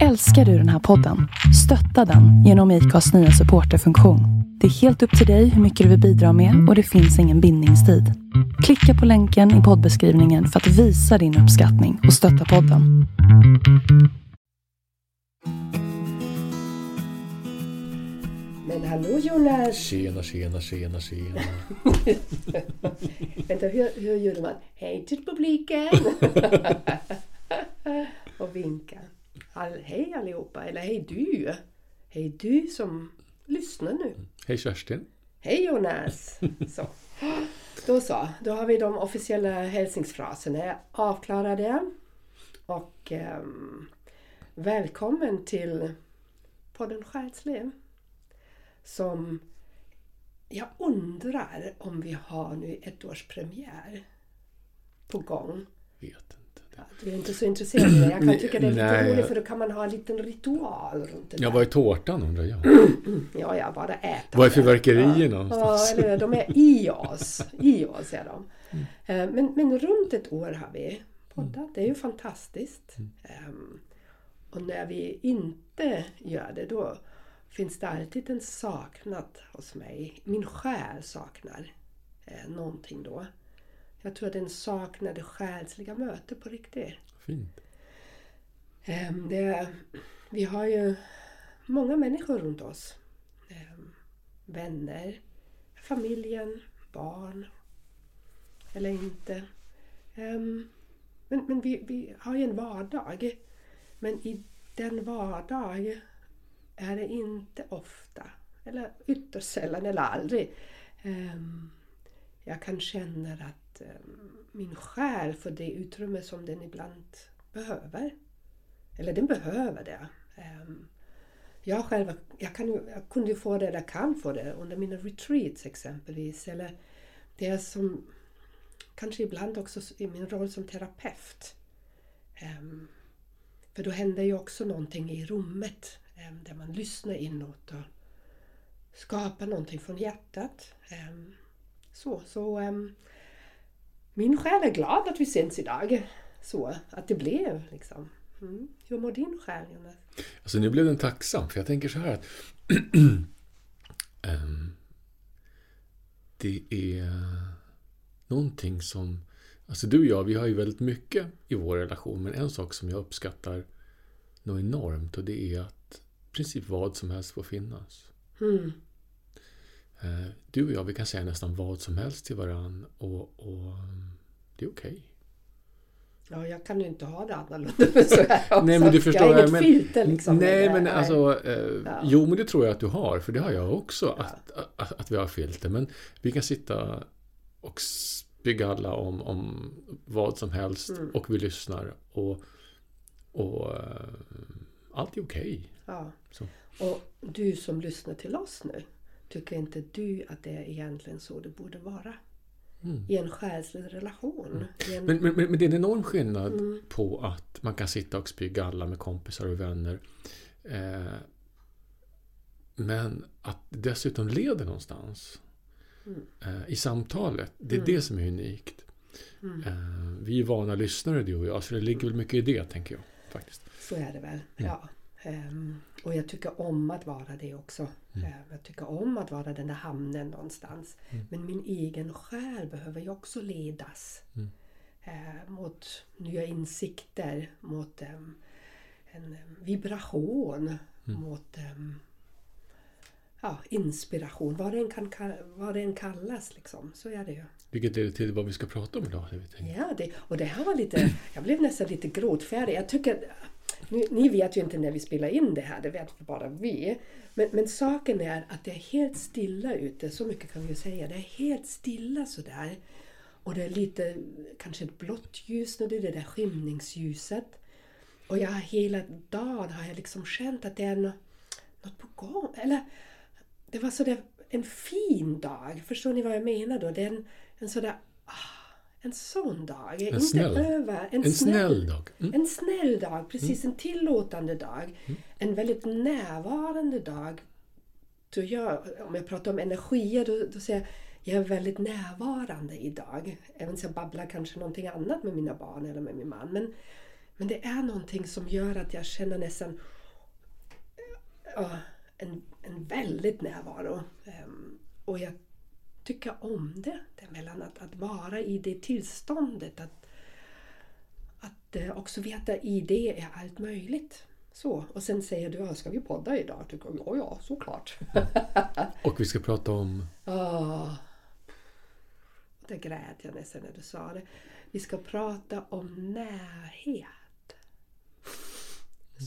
Älskar du den här podden? Stötta den genom IKAs nya supporterfunktion. Det är helt upp till dig hur mycket du vill bidra med och det finns ingen bindningstid. Klicka på länken i poddbeskrivningen för att visa din uppskattning och stötta podden. Men hallå Jonas! Tjena, tjena, tjena, tjena. Vänta, hur, hur gjorde man? Hej till publiken! och vinka. All, hej allihopa, eller hej du! Hej du som lyssnar nu. Hej Kerstin. Hej Jonas! Så. Då så, då har vi de officiella hälsningsfraserna avklarade. Och ehm, välkommen till podden Själsliv. Som jag undrar om vi har nu ett års premiär på gång. Vet. Ja, Du är inte så intresserad av det. Jag kan tycka det är lite Nej. roligt för då kan man ha en liten ritual runt det Ja, där. vad är tårtan undrar jag? Ja, ja, bara äta. Vad är fyrverkerierna Ja, någonstans? eller hur? de är i oss. I oss är de. Eh, Men, men runt ett år har vi poddat. Det är ju fantastiskt. Ehm, Och när vi inte gör det då finns det alltid en saknad hos mig. Min själ saknar eh, någonting då. Jag tror att den saknar det själsliga mötet på riktigt. Fint. Ehm, Det, vi har ju många människor runt oss. Ehm, Vänner, familjen, barn. Eller inte. Ehm, Men, men vi, vi har ju en vardag. Men i den vardag är det inte ofta, eller ytterst sällan eller aldrig, jag kan känna att Eh, min själ får det utrymme som den ibland behöver. Eller den behöver det. Ehm, jag själv jag kan, jag kunde få det, eller kan få det, under mina retreats exempelvis. Eller det som kanske ibland också i min roll som terapeut. Ehm, för då händer ju också någonting i rummet ehm, där man lyssnar inåt och skapar någonting från hjärtat. Så, så min själ är glad att vi syns idag. Så, att det blev liksom. Mm. Hur mår din själ Jonas? Alltså nu blev den tacksam, för jag tänker så här att Ehm, det är någonting som... Alltså du och jag, vi har ju väldigt mycket i vår relation, men en sak som jag uppskattar något enormt och det är att i princip vad som helst får finnas. Mm. Eh, Du och jag, vi kan säga nästan vad som helst till varann och, och det är okej. Ja, jag kan ju inte ha det annorlunda så här också. Nej, men du förstår jag har inget men, filter liksom. Nej, men Nej. alltså... Eh, Ja. Jo, men det tror jag att du har, för det har jag också, Ja. att, att, att vi har filter. Men vi kan sitta och spygga alla om, om vad som helst Mm. och vi lyssnar och, och eh, allt är okej. Ja. Så. Och du som lyssnar till oss nu, tycker inte du att det är egentligen så det borde vara? Mm. I en själslig relation. I en... Men, men, men det är en enorm skillnad Mm. på att man kan sitta och spygga alla med kompisar och vänner. Eh, men att det dessutom leder någonstans Mm. eh, i samtalet. Det är Mm. det som är unikt. Mm. Eh, vi är vana lyssnare du och jag, så det ligger väl mycket i det, tänker jag. faktiskt. Så är det väl. Mm. Ja. Ehm, och jag tycker om att vara det också. Mm. Ehm, jag tycker om att vara den där hamnen någonstans. Mm. Men min egen själ behöver ju också ledas. Mm. eh, mot nya insikter, mot en vibration, Mm. mot ja, inspiration. Vad det, kan, ka- vad det än kallas liksom. Så är det ju. Vilket leder till vad vi ska prata om idag. Ja, det, och det här var lite... Jag blev nästan lite gråtfärdig. Jag tycker... Ni, ni vet ju inte när vi spelar in det här, det vet bara vi. Men, men saken är att det är helt stilla ute, så mycket kan vi ju säga. Det är helt stilla sådär. Och det är lite, kanske ett blått ljus nu, det är det där skymningsljuset. Och jag har hela dagen har jag liksom känt att det är något, något på gång. Eller, det var sådär en fin dag. Förstår ni vad jag menar då? Det är en, en sådär... Ah, en sån dag. Inte snäll. över. En snäll dag. Mm. En snäll dag, precis. En tillåtande dag. En väldigt närvarande dag. Då jag, om jag pratar om energier, då, då säger jag jag är väldigt närvarande idag. Även om jag babblar kanske någonting annat med mina barn eller med min man. Men, Men det är någonting som gör att jag känner nästan ja, en, en väldigt närvaro. Ehm, och jag tycker om det, mellan att, att vara i det tillståndet. Att, att eh, också veta i det är allt möjligt. Så, och sen säger du, ska vi podda idag? Tycker jag, ja, ja, såklart. Och vi ska prata om... Åh, det grät jag nästan när du sa det. Vi ska prata om närhet.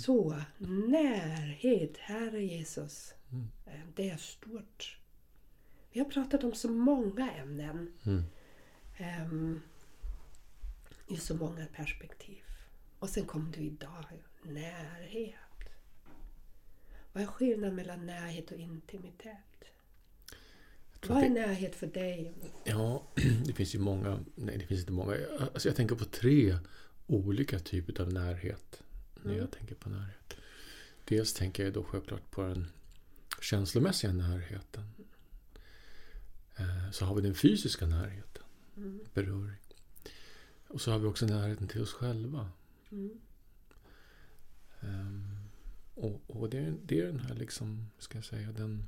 Så, närhet, Herre Jesus. Eh, Det är stort. Vi har pratat om så många ämnen. Mm. Ehm, I så många perspektiv. Och sen kom du idag, närhet. Vad är skillnaden mellan närhet och intimitet? Vad är det, närhet för dig? ja, det finns ju många... Nej, det finns inte många. Alltså jag tänker på tre olika typer av närhet. När Mm. jag tänker på närhet. Dels tänker jag då självklart på den känslomässiga närheten. Eh, Så har vi den fysiska närheten. Mm. Beröring. Och så har vi också närheten till oss själva. Mm. Ehm, och och det, är, det är den här liksom, ska jag säga, den,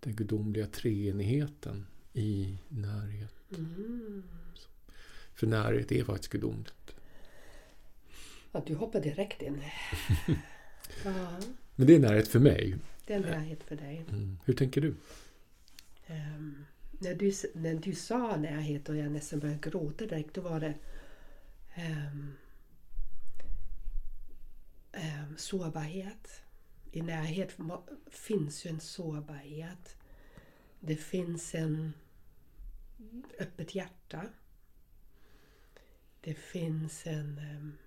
den gudomliga treenigheten i närhet. Mm. För närhet är faktiskt gudomligt. Ja, du hoppar direkt in. ja, Men det är närhet för mig. det är närhet för dig. Mm. Hur tänker du? Um, när, du när du sa närhet och jag nästan började gråta direkt, då var det um, sårbarhet. I närhet finns ju en sårbarhet. Det finns en öppet hjärta. Det finns en um,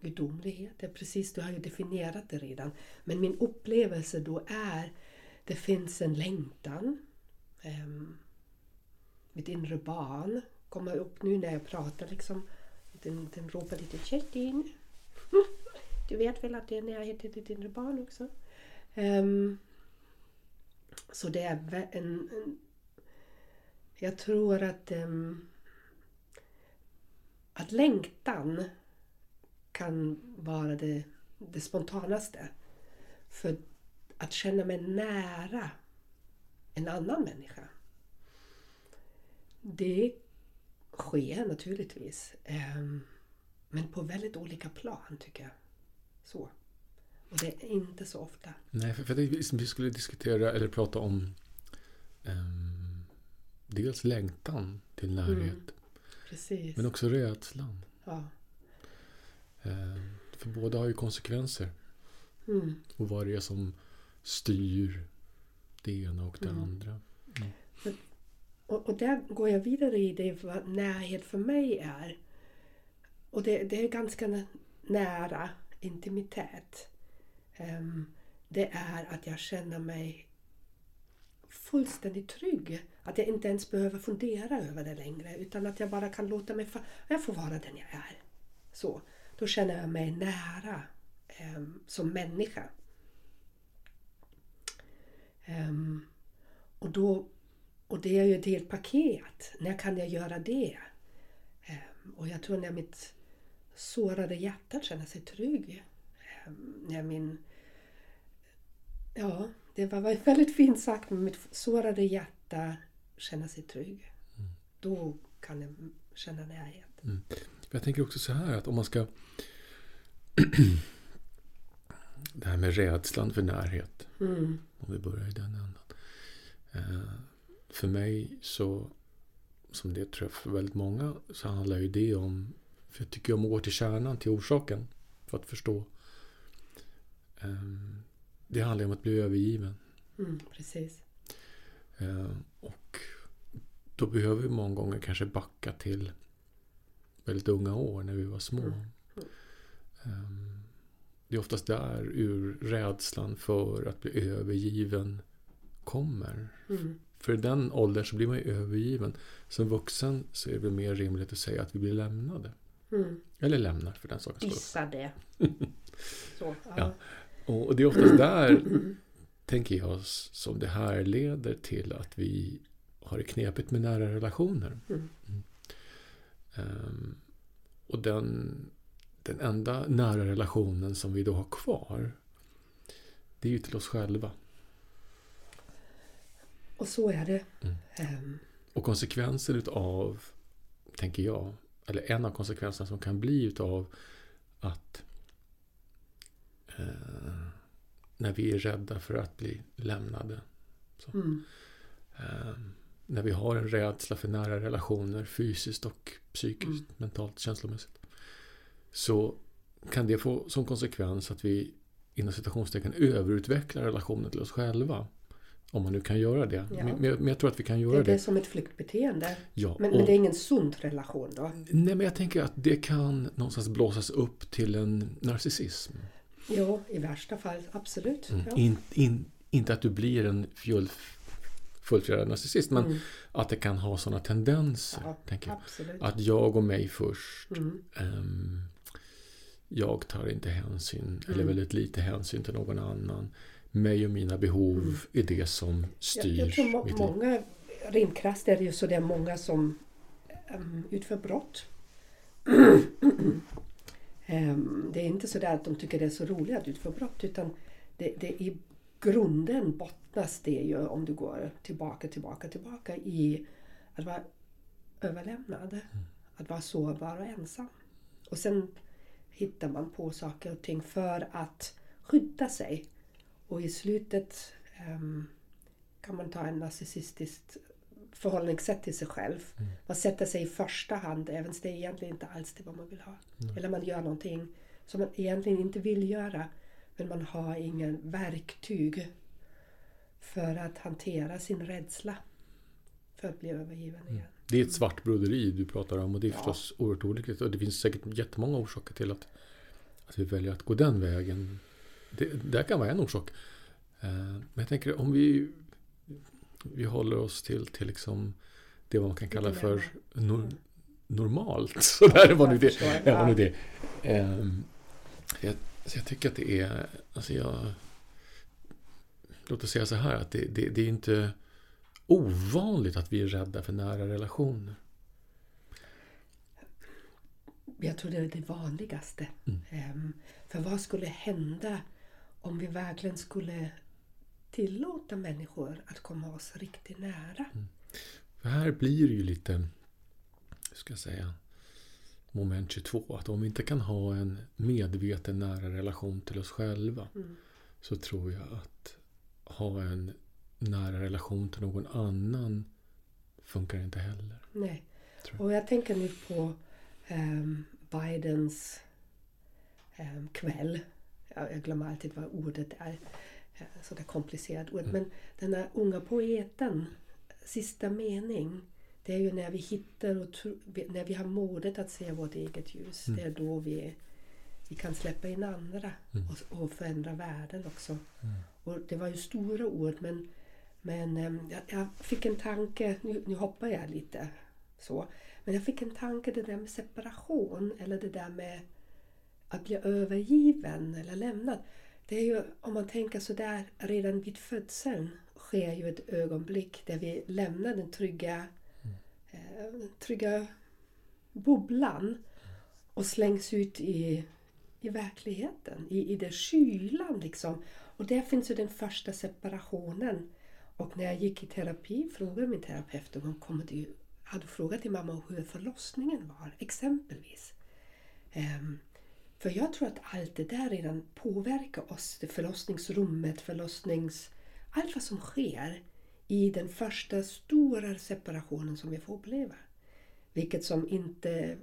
gudomlighet. Det är precis, du har ju definierat det redan. Men min upplevelse då är det finns en längtan. Um, mitt inre barn kommer upp nu när jag pratar. Liksom. Den, den ropar lite Kerstin. Du vet väl att det är närhet till ditt inre barn också? Um, så det är en, en... Jag tror att, um, att längtan kan vara det, det spontanaste. För att känna mig nära en annan människa. Det sker naturligtvis. ehm, Men på väldigt olika plan tycker jag. Så. Och det är inte så ofta. Nej, för, för det, vi skulle diskutera eller prata om ehm, dels längtan till närhet. Precis. Men också rädslan. Ja. Ehm, för båda har ju konsekvenser. Mm. Och vad det är som styr det ena och det Mm. andra. Och, och där går jag vidare i det vad närhet för mig är. Och det, det är ganska nä- nära intimitet. Ehm, det är att jag känner mig fullständigt trygg. Att jag inte ens behöver fundera över det längre. Utan att jag bara kan låta mig... Jag får vara den jag är. Så. Då känner jag mig nära ehm, som människa. Ehm, och, då, och det är ju ett helt paket. När kan jag göra det? Ehm, och jag tror när mitt sårade hjärta känner sig trygg. Ehm, när min... Ja, det var väldigt fint sagt. Men mitt sårade hjärta känner sig trygg. Då kan jag känna närhet. Jag tänker också så här att om man ska... det här med rädslan för närhet. Mm. Om vi börjar i den ändan. Eh, för mig så, som det tror jag för väldigt många, så handlar ju det om, för jag tycker om att gå till kärnan, till orsaken, för att förstå. Eh, det handlar om att bli övergiven. Mm, precis. Eh, och då behöver vi många gånger kanske backa till väldigt unga år, när vi var små. Mm. Det är oftast där ur rädslan för att bli övergiven kommer. Mm. För i den åldern så blir man ju övergiven. Som vuxen så är det väl mer rimligt att säga att vi blir lämnade. Mm. Eller lämnar för den sakens skull. Gissa det. Så, ja. Ja. Och det är oftast där, tänker jag, som det här leder till att vi har det knepigt med nära relationer. Mm. Ehm, och den, den enda nära relationen som vi då har kvar, det är ju till oss själva. Och så är det. Mm. Ehm, Och konsekvensen utav, tänker jag, eller en av konsekvenserna som kan bli utav att eh, när vi är rädda för att bli lämnade. Mm, eh, när vi har en rädsla för nära relationer fysiskt och psykiskt, Mm. mentalt, känslomässigt. Så kan det få som konsekvens att vi inom citationstecken överutvecklar relationen till oss själva. Om man nu kan göra det. Ja. Men, men jag tror att vi kan det göra är det. det som ett flyktbeteende. Ja, Men, och- men det är ingen sund relation då? Nej, men jag tänker att det kan någonstans blåsas upp till en narcissism. Jo, i värsta fall absolut. Mm. Ja. In, in, inte att du blir en full, fullfjädrad narcissist, men Mm. att det kan ha sådana tendenser. Ja, tänker jag. absolut. Att jag och mig först. Mm. ehm, jag tar inte hänsyn, eller Mm. väldigt lite hänsyn till någon annan. Mig och mina behov Mm. är det som Jag, styr jag tror må, mitt liv. många, krasst är det ju så det är många som um, utför brott. Em, det är inte så där att de tycker det är så roligt att utföra brott utan det, det i grunden bottnas det ju om du går tillbaka, tillbaka, tillbaka i att vara överlämnad. Att vara sårbar och ensam. Och sen hittar man på saker och ting för att skydda sig. Och i slutet em, kan man ta en narcissistiskt förhållningssätt till sig själv. Mm. Man sätter sig i första hand även om det är egentligen inte alls det vad man vill ha. Mm. Eller man gör någonting som man egentligen inte vill göra men man har ingen verktyg för att hantera sin rädsla för att bli övergiven igen. Det är ett svart broderi du pratar om och det är Ja. förstås oerhört olyckligt. Och det finns säkert jättemånga orsaker till att, att vi väljer att gå den vägen. Det, det kan vara en orsak. Eh, Men jag tänker om vi, vi håller oss till, till liksom det man kan kalla för nor, normalt. Så där var nu det. Ja, var nu det. Jag, så jag tycker att det är, alltså jag, låt oss säga så här, att det, det, det är inte ovanligt att vi är rädda för nära relationer. Jag tror det är det vanligaste. Mm. Em, För vad skulle hända om vi verkligen skulle tillåta människor att komma oss riktigt nära? För här blir det ju lite, hur ska jag säga, moment 22. Att om vi inte kan ha en medveten nära relation till oss själva Mm. så tror jag att ha en nära relation till någon annan funkar inte heller. Nej. Jag. Och jag tänker nu på em, Bidens em, kväll. Jag, jag glömmer alltid vad ordet är. Eh, Sådär komplicerat ord. Mm. Men den här unga poeten, sista mening. Det är ju när vi hittar och när vi har modet att se vårt eget ljus. Mm. Det är då vi, vi kan släppa in andra Mm. och, och förändra världen också. Mm. Och det var ju stora ord men, men eh, jag, jag fick en tanke, nu, nu hoppar jag lite så. Men jag fick en tanke det där med separation eller det där med att bli övergiven eller lämnad. Det är ju, om man tänker sådär, redan vid födseln sker ju ett ögonblick där vi lämnar den trygga, eh, trygga bubblan och slängs ut i, i verkligheten, i, i det kylan liksom. Och där finns ju den första separationen. Och när jag gick i terapi frågade min terapeut om hon kom till, hade frågat till mamma hur förlossningen var, exempelvis. Um, för jag tror att allt det där redan påverkar oss. Det förlossningsrummet, förlossnings... Allt vad som sker i den första stora separationen som vi får uppleva. Vilket som inte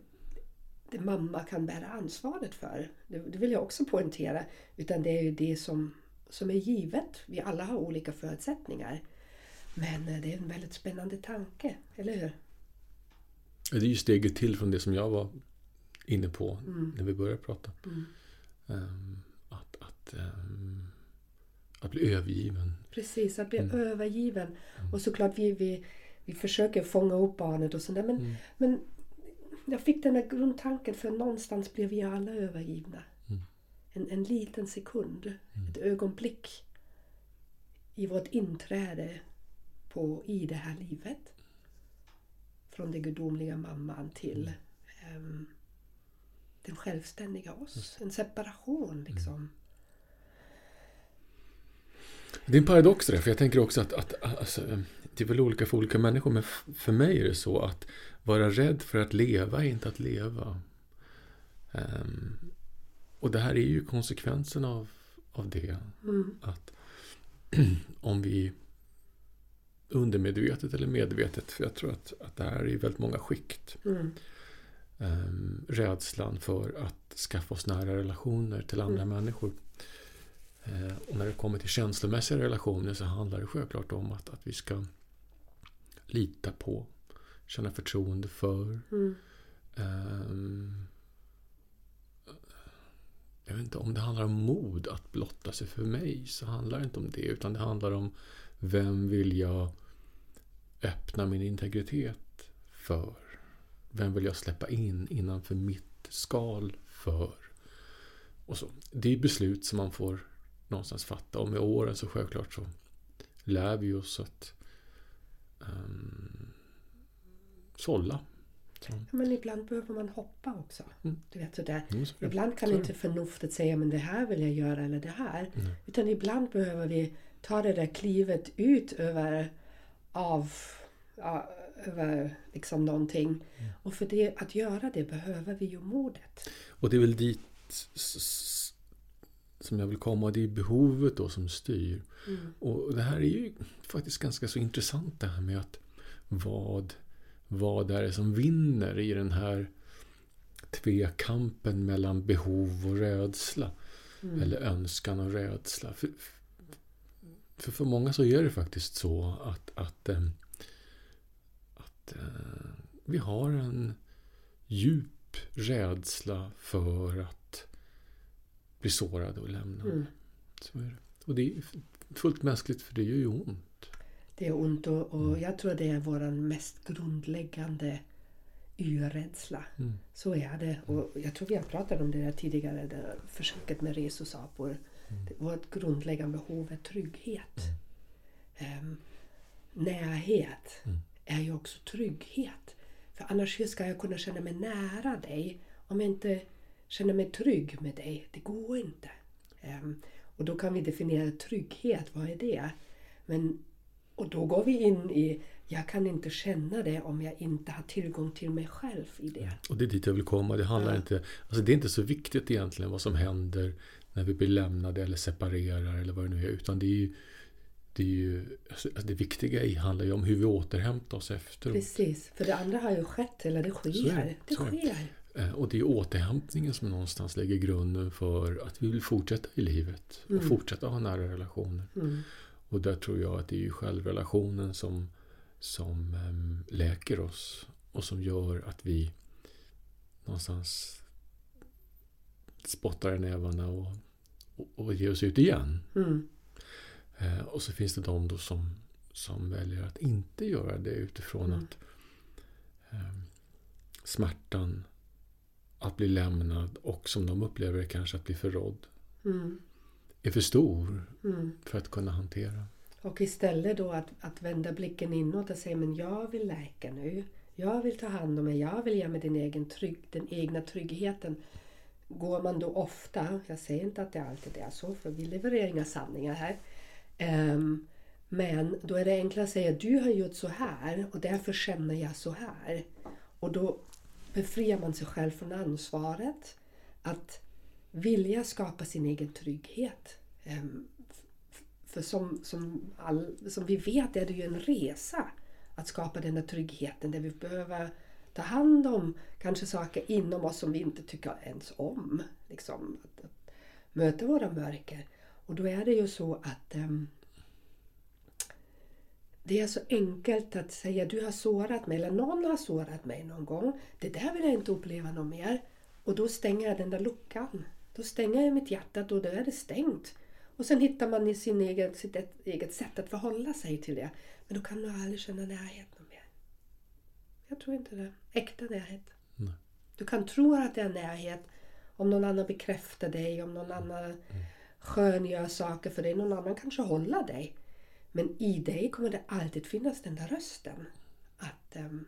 det mamma kan bära ansvaret för. Det, det vill jag också poängtera. Utan det är ju det som, som är givet. Vi alla har olika förutsättningar. Men eh, det är en väldigt spännande tanke, eller hur? Det är ju steget till från det som jag var inne på Mm. när vi började prata. Mm. Ehm, att, att, ehm, att bli övergiven. Precis, att bli Mm. övergiven. Och såklart vi, vi, vi försöker fånga upp barnet och sådär. Men, Mm. men jag fick den här grundtanken för någonstans blev vi alla övergivna. Mm. En, en liten sekund, ett ögonblick i vårt inträde på, i det här livet. Från den gudomliga mamman till, ehm, den självständiga oss. En separation liksom. Det är en paradox det för jag tänker också att, att alltså, det är väl olika för olika människor, men för mig är det så att vara rädd för att leva är inte att leva. Um, och det här är ju konsekvensen av, av det. Mm. Att om vi undermedvetet eller medvetet, för jag tror att, att det här är i väldigt många skikt. Mm. Um, rädslan för att skaffa oss nära relationer till andra Mm. människor. Uh, och när det kommer till känslomässiga relationer så handlar det självklart om att, att vi ska lita på, känna förtroende för. Um, jag vet inte om det handlar om mod att blotta sig för mig så handlar det inte om det utan det handlar om vem vill jag öppna min integritet för? Vem vill jag släppa in innanför mitt skal för? Och så. Det är beslut som man får någonstans fatta och med åren så självklart så lär vi oss att um, sålla. Så. Men ibland behöver man hoppa också. Mm. Du vet, sådär. Mm, så. Ibland kan Så inte förnuftet säga men det här vill jag göra eller det här. Mm. Utan ibland behöver vi ta det där klivet ut över, av, ja, över liksom någonting. Mm. Och för det, att göra det behöver vi ju modet. Och det är väl dit som jag vill komma. Det är behovet då som styr. Mm. Och det här är ju faktiskt ganska så intressant det här med att vad, vad är det som vinner i den här tvekampen mellan behov och rädsla. Mm. Eller önskan och rädsla. För, för, för många så är det faktiskt så att, att, eh, att eh, vi har en djup rädsla för att bli sårade och lämna. Mm. Så är det. Och det är fullt mänskligt för det gör ju ont. Det är ont och, och jag tror det är vår mest grundläggande yrrädsla. Mm. Så är det. Och jag tror vi har pratat om det där tidigare, det där försöket med rhesusapor. Det- Vårt grundläggande behov är trygghet. Ehm, närhet Mm. är ju också trygghet. För annars hur ska jag kunna känna mig nära dig om jag inte känner mig trygg med dig? Det går inte. Ehm, och då kan vi definiera trygghet, vad är det? Men, och då går vi in i, jag kan inte känna det om jag inte har tillgång till mig själv i det. Och det är dit jag vill komma. Det handlar Ja. inte... Alltså det är inte så viktigt egentligen vad som händer när vi blir lämnade eller separerar eller vad det nu är. Utan det är ju... Det, är ju, alltså det viktiga i handlar ju om hur vi återhämtar oss efteråt. Precis, för det andra har ju skett, eller det sker. Det. sker. Eh, Och det är återhämtningen som någonstans lägger grunden för att vi vill fortsätta i livet. Och Mm. fortsätta ha nära relationer. Mm. Och där tror jag att det är ju självrelationen som, som em, läker oss. Och som gör att vi någonstans spottar i nävarna och, och, och ger oss ut igen. Mm. Eh, och så finns det de då som, som väljer att inte göra det utifrån Mm. att eh, smärtan att bli lämnad och som de upplever det kanske att bli förrådd Mm. Är för stor Mm. för att kunna hantera. Och istället då att, att vända blicken inåt och säga men jag vill läka nu. Jag vill ta hand om mig. Jag vill ge mig den, egen trygg, den egna tryggheten. Går man då ofta, jag säger inte att det alltid är så för vi levererar inga sanningar här. Ehm, men då är det enklare att säga du har gjort så här och därför känner jag så här. Och då befriar man sig själv från ansvaret att vilja skapa sin egen trygghet. Ehm, för som, som, all, som vi vet är det ju en resa att skapa den där tryggheten där vi behöver ta hand om kanske saker inom oss som vi inte tycker ens om. Liksom, att, att möta våra mörker. Och då är det ju så att um, det är så enkelt att säga du har sårat mig eller någon har sårat mig någon gång. Det där vill jag inte uppleva något mer. Och då stänger jag den där luckan. Då stänger jag mitt hjärta och då är det stängt. Och sen hittar man i sin egen, sitt eget sätt att förhålla sig till det. Men då kan du aldrig känna närhet mer. Jag tror inte det. Äkta närhet. Nej. Du kan tro att det är närhet om någon annan bekräftar dig, om någon annan sköngör saker för dig. Någon annan kanske håller dig. Men i dig kommer det alltid finnas den där rösten. Att ehm,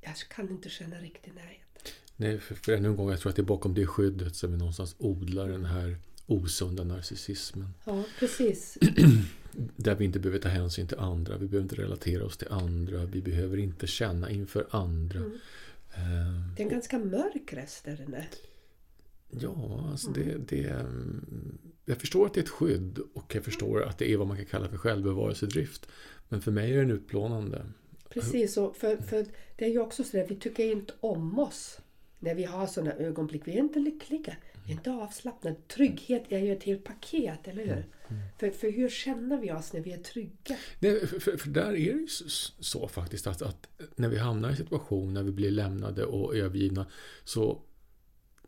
jag kan inte känna riktig närhet. Nej, för, för ännu en gång, jag tror att det är bakom det skyddet som vi någonstans odlar den här osunda narcissismen. Ja, precis. Där vi inte behöver ta hänsyn till andra, vi behöver inte relatera oss till andra, vi behöver inte känna inför andra. Mm. Eh, Det är en ganska mörk röst där inne. Ja, alltså Mm. det, det, mm, jag förstår att det är ett skydd och jag förstår att det är vad man kan kalla för självbevarelsedrift. Men för mig är den utplånande. Precis, och för, för det är ju också så där, vi tycker inte om oss när vi har sådana ögonblick. Vi är inte lyckliga, vi är inte avslappnade. Trygghet är ju ett helt paket, eller hur? För, för hur känner vi oss när vi är trygga? Nej, för, för, där är det ju så faktiskt att, att när vi hamnar i en situation när vi blir lämnade och övergivna så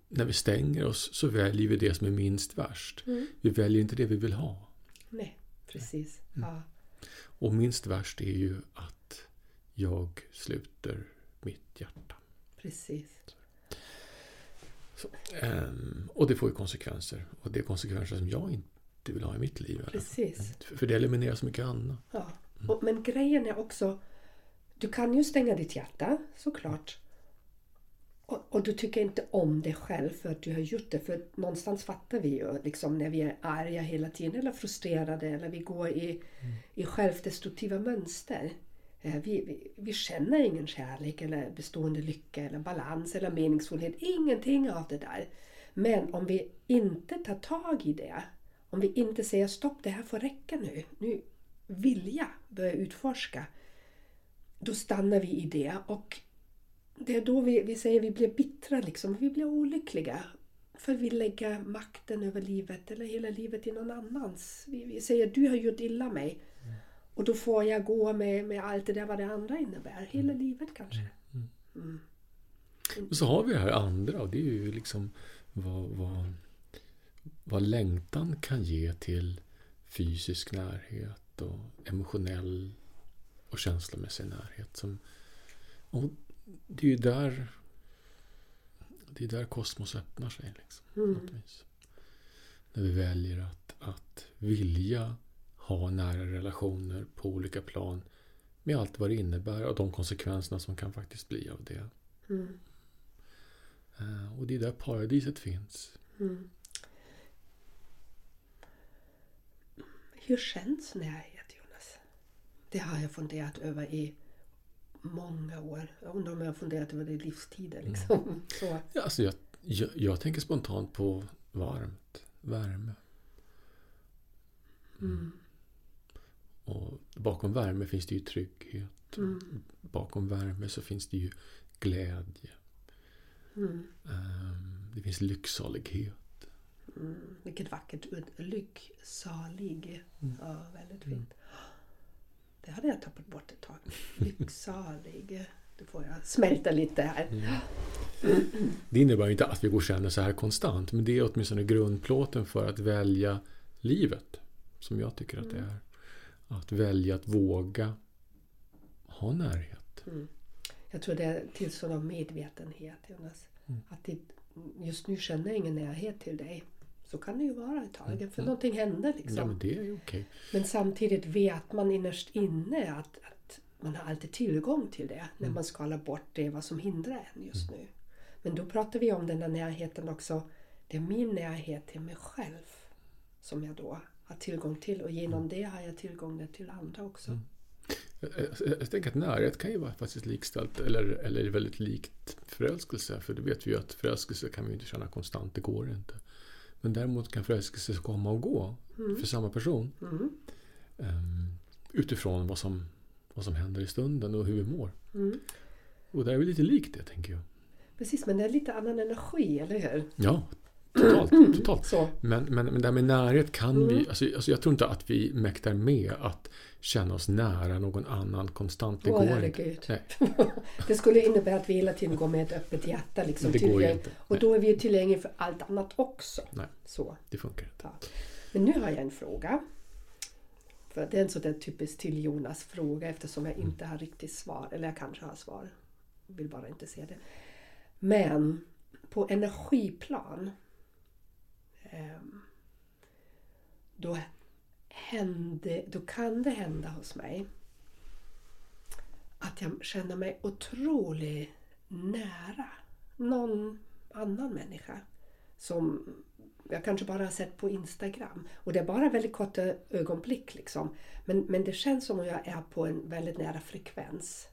när vi stänger oss så väljer vi det som är minst värst. Mm. Vi väljer inte det vi vill ha. Nej, precis. Ja, Och minst värst är ju att jag sluter mitt hjärta. precis. Ehm, och det får ju konsekvenser. Och det är konsekvenser som jag inte vill ha i mitt liv. Precis. För det eliminerar så mycket annat. Ja. Och, men grejen är också, du kan ju stänga ditt hjärta såklart. Och, och du tycker inte om dig själv för att du har gjort det. För någonstans fattar vi ju liksom när vi är arga hela tiden eller frustrerade eller vi går i, i självdestruktiva mönster. Eh, vi, vi, vi känner ingen kärlek eller bestående lycka eller balans eller meningsfullhet. Ingenting av det där. Men om vi inte tar tag i det, om vi inte säger stopp, det här får räcka nu. Nu vill jag börja utforska. Då stannar vi i det och det är då vi, vi säger vi blir bittra, liksom. vi blir olyckliga. För vi lägger makten över livet eller hela livet i någon annans. Vi, vi säger du har gjort illa mig. Och då får jag gå med, med allt det där vad det andra innebär. Hela livet kanske. Mm. Och så har vi det här andra och det är ju liksom vad, vad, vad längtan kan ge till fysisk närhet och emotionell och känslomässig närhet. Som, och det är ju där det är där kosmos öppnar sig. Liksom, vis. När vi väljer att, att vilja ha nära relationer på olika plan med allt vad det innebär och de konsekvenserna som kan faktiskt bli av det. Mm. Eh, Och det är där paradiset finns. Mm. Hur känns närhet, Jonas? Det har jag funderat över i många år. Jag undrar om jag har funderat över det i livstider. Liksom. Så, Ja, alltså jag, jag, jag tänker spontant på varmt, värme. mm, Och bakom värme finns det ju trygghet. mm, Bakom värme så finns det ju glädje. mm, Ehm, Det finns lycksalighet. mm. Vilket vackert ord. Lycksalig. Ja, väldigt fint. Det hade jag tappat bort ett tag. Lycksalig. Det får jag smälta lite här. Det innebär ju inte att vi går och känner så här konstant. Men det är åtminstone grundplåten för att välja livet. Som jag tycker att det är. Att välja att våga ha närhet. Mm. Jag tror det är tillstånd av medvetenhet, Jonas. Att det, just nu känner jag ingen närhet till dig. Så kan det ju vara ett tag, för någonting händer liksom. Ja, men det är okej. Men samtidigt vet man innerst inne att, att man har alltid tillgång till det när man skalar bort det vad som hindrar en just nu. Men då pratar vi om den där närheten också. Det är min närhet till mig själv som jag då har tillgång till och genom det har jag tillgång till andra också. Jag, jag, jag tänker att närhet kan ju vara faktiskt likställt eller, eller väldigt likt förälskelse. För det vet vi ju att förälskelse kan vi ju inte känna konstant, det går inte. Men däremot kan förälskelse komma och gå för samma person. Mm. Ehm, utifrån vad som, vad som händer i stunden och hur vi mår. Mm. Och där är vi lite likt det, tänker jag. Precis, men det är lite annan energi, eller hur? Ja, totalt. totalt. Så. Men, men, men det här med närhet kan vi... Alltså, alltså jag tror inte att vi mäktar med att känna oss nära någon annan konstant. Det Åh, går inte. Det skulle innebära att vi hela tiden går med ett öppet hjärta. Liksom, Det går inte. Och då är vi tillgängliga för allt annat också. nej, Så. det funkar inte. Ja. Men nu har jag en fråga. För det är en sån där typisk till Jonas fråga eftersom jag inte har riktigt svar. Eller jag kanske har svar. Vill bara inte se det. Men på energiplan. Ehm, då, hände, då kan det hända hos mig att jag känner mig otroligt nära någon annan människa som jag kanske bara har sett på Instagram. Och det är bara väldigt korta ögonblick liksom. Men, men det känns som att jag är på en väldigt nära frekvens.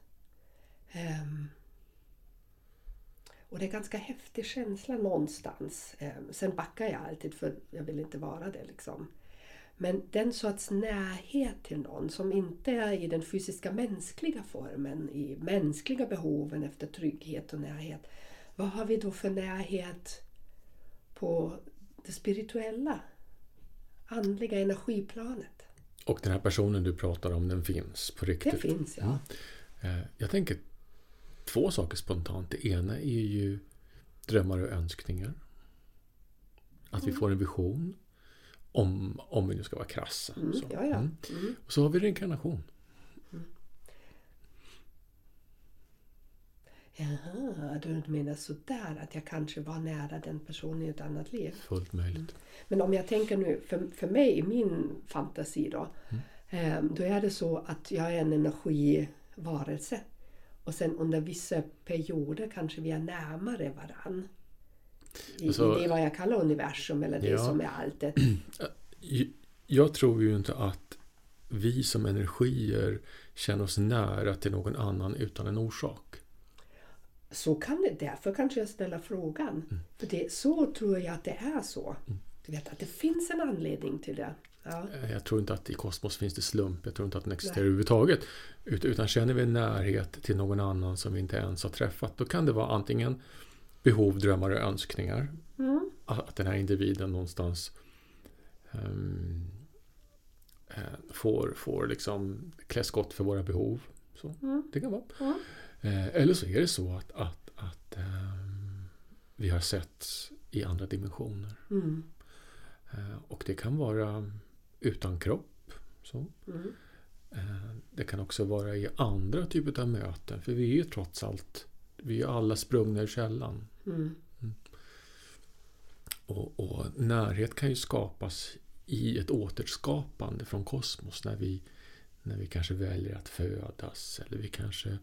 Um, och det är ganska häftig känsla någonstans. Um, sen backar jag alltid för jag vill inte vara det liksom. Men den sorts närhet till någon som inte är i den fysiska mänskliga formen, i mänskliga behoven efter trygghet och närhet. Vad har vi då för närhet på det spirituella, andliga energiplanet? Och den här personen du pratar om, den finns på riktigt? Det finns, ja. Mm. Jag tänker två saker spontant. Det ena är ju drömmar och önskningar. Att vi mm. får en vision. Om, om vi nu ska vara krassa. Mm, så. Ja, ja. Mm. mm. Och så har vi reinkarnation. Mm. Jaha, du menar sådär att jag kanske var nära den personen i ett annat liv? Fullt möjligt. Men om jag tänker nu, för, för mig i min fantasi då. Eh, då är det så att jag är en energivarelse. Och sen under vissa perioder kanske vi är närmare varann. I, alltså, i det vad jag kallar universum eller det ja, som är alltet. Jag tror ju inte att vi som energier känner oss nära till någon annan utan en orsak. Så kan det, därför kanske jag ställer frågan. Mm. För det, så tror jag att det är så. Mm. Du vet att det finns en anledning till det. Ja. Eh, jag tror inte att i kosmos finns det slump. Jag tror inte att den existerar Nej. överhuvudtaget. Utan känner vi närhet till någon annan som vi inte ens har träffat. Då kan det vara antingen behov, drömmar och önskningar. Mm. Att den här individen någonstans um, får, får liksom klä skott för våra behov. Så, mm. Det kan vara. Mm. Eh, eller så är det så att, att, att um, vi har sett i andra dimensioner. Mm. Och det kan vara utan kropp. Så. Mm. Det kan också vara i andra typer av möten. För vi är ju trots allt vi är alla sprungna ur källan. Mm. Mm. Och, och, närhet kan ju skapas i ett återskapande från kosmos när vi, när vi kanske väljer att födas eller vi kanske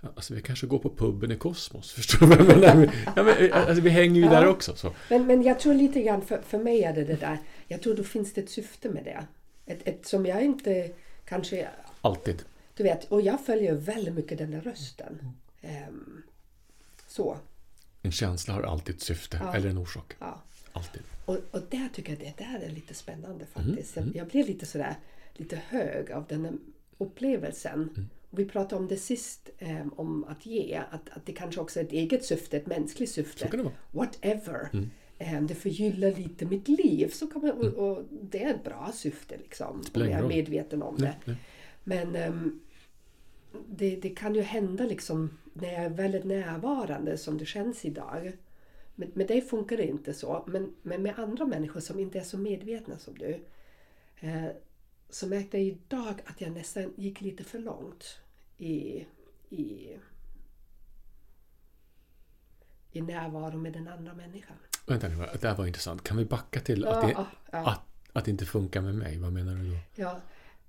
Alltså vi kanske går på puben i kosmos, förstår du menar? Ja, men, alltså, vi hänger ju ja. där också. Så. Men, men jag tror lite grann, för, för mig är det det där, jag tror då finns det ett syfte med det. Ett, ett som jag inte kanske... Alltid. Du vet, och jag följer väldigt mycket den där rösten. Um, så. En känsla har alltid ett syfte ja. eller en orsak. Ja. Alltid. Och, och där tycker jag det där är lite spännande faktiskt. Mm. Jag, jag blir lite sådär lite hög av den upplevelsen. Mm. Vi pratade om det sist, um, om att ge. Att, att det kanske också är ett eget syfte, ett mänskligt syfte. Så kan. Whatever. Mm. Um, det förgyllar lite mitt liv. Så kan man, och, mm. och det är ett bra syfte liksom. Om jag är medveten om nej, det. Nej. Men um, det, det, kan ju hända liksom när jag är väldigt närvarande som det känns idag. Med, med dig funkar det inte så. Men, men med andra människor som inte är så medvetna som du. Eh, så märkte jag idag att jag nästan gick lite för långt i, i, i närvaro med den andra människan. Vänta nu, det här var intressant. Kan vi backa till att, det, ja. att, att det inte funkar med mig? Vad menar du då? Ja,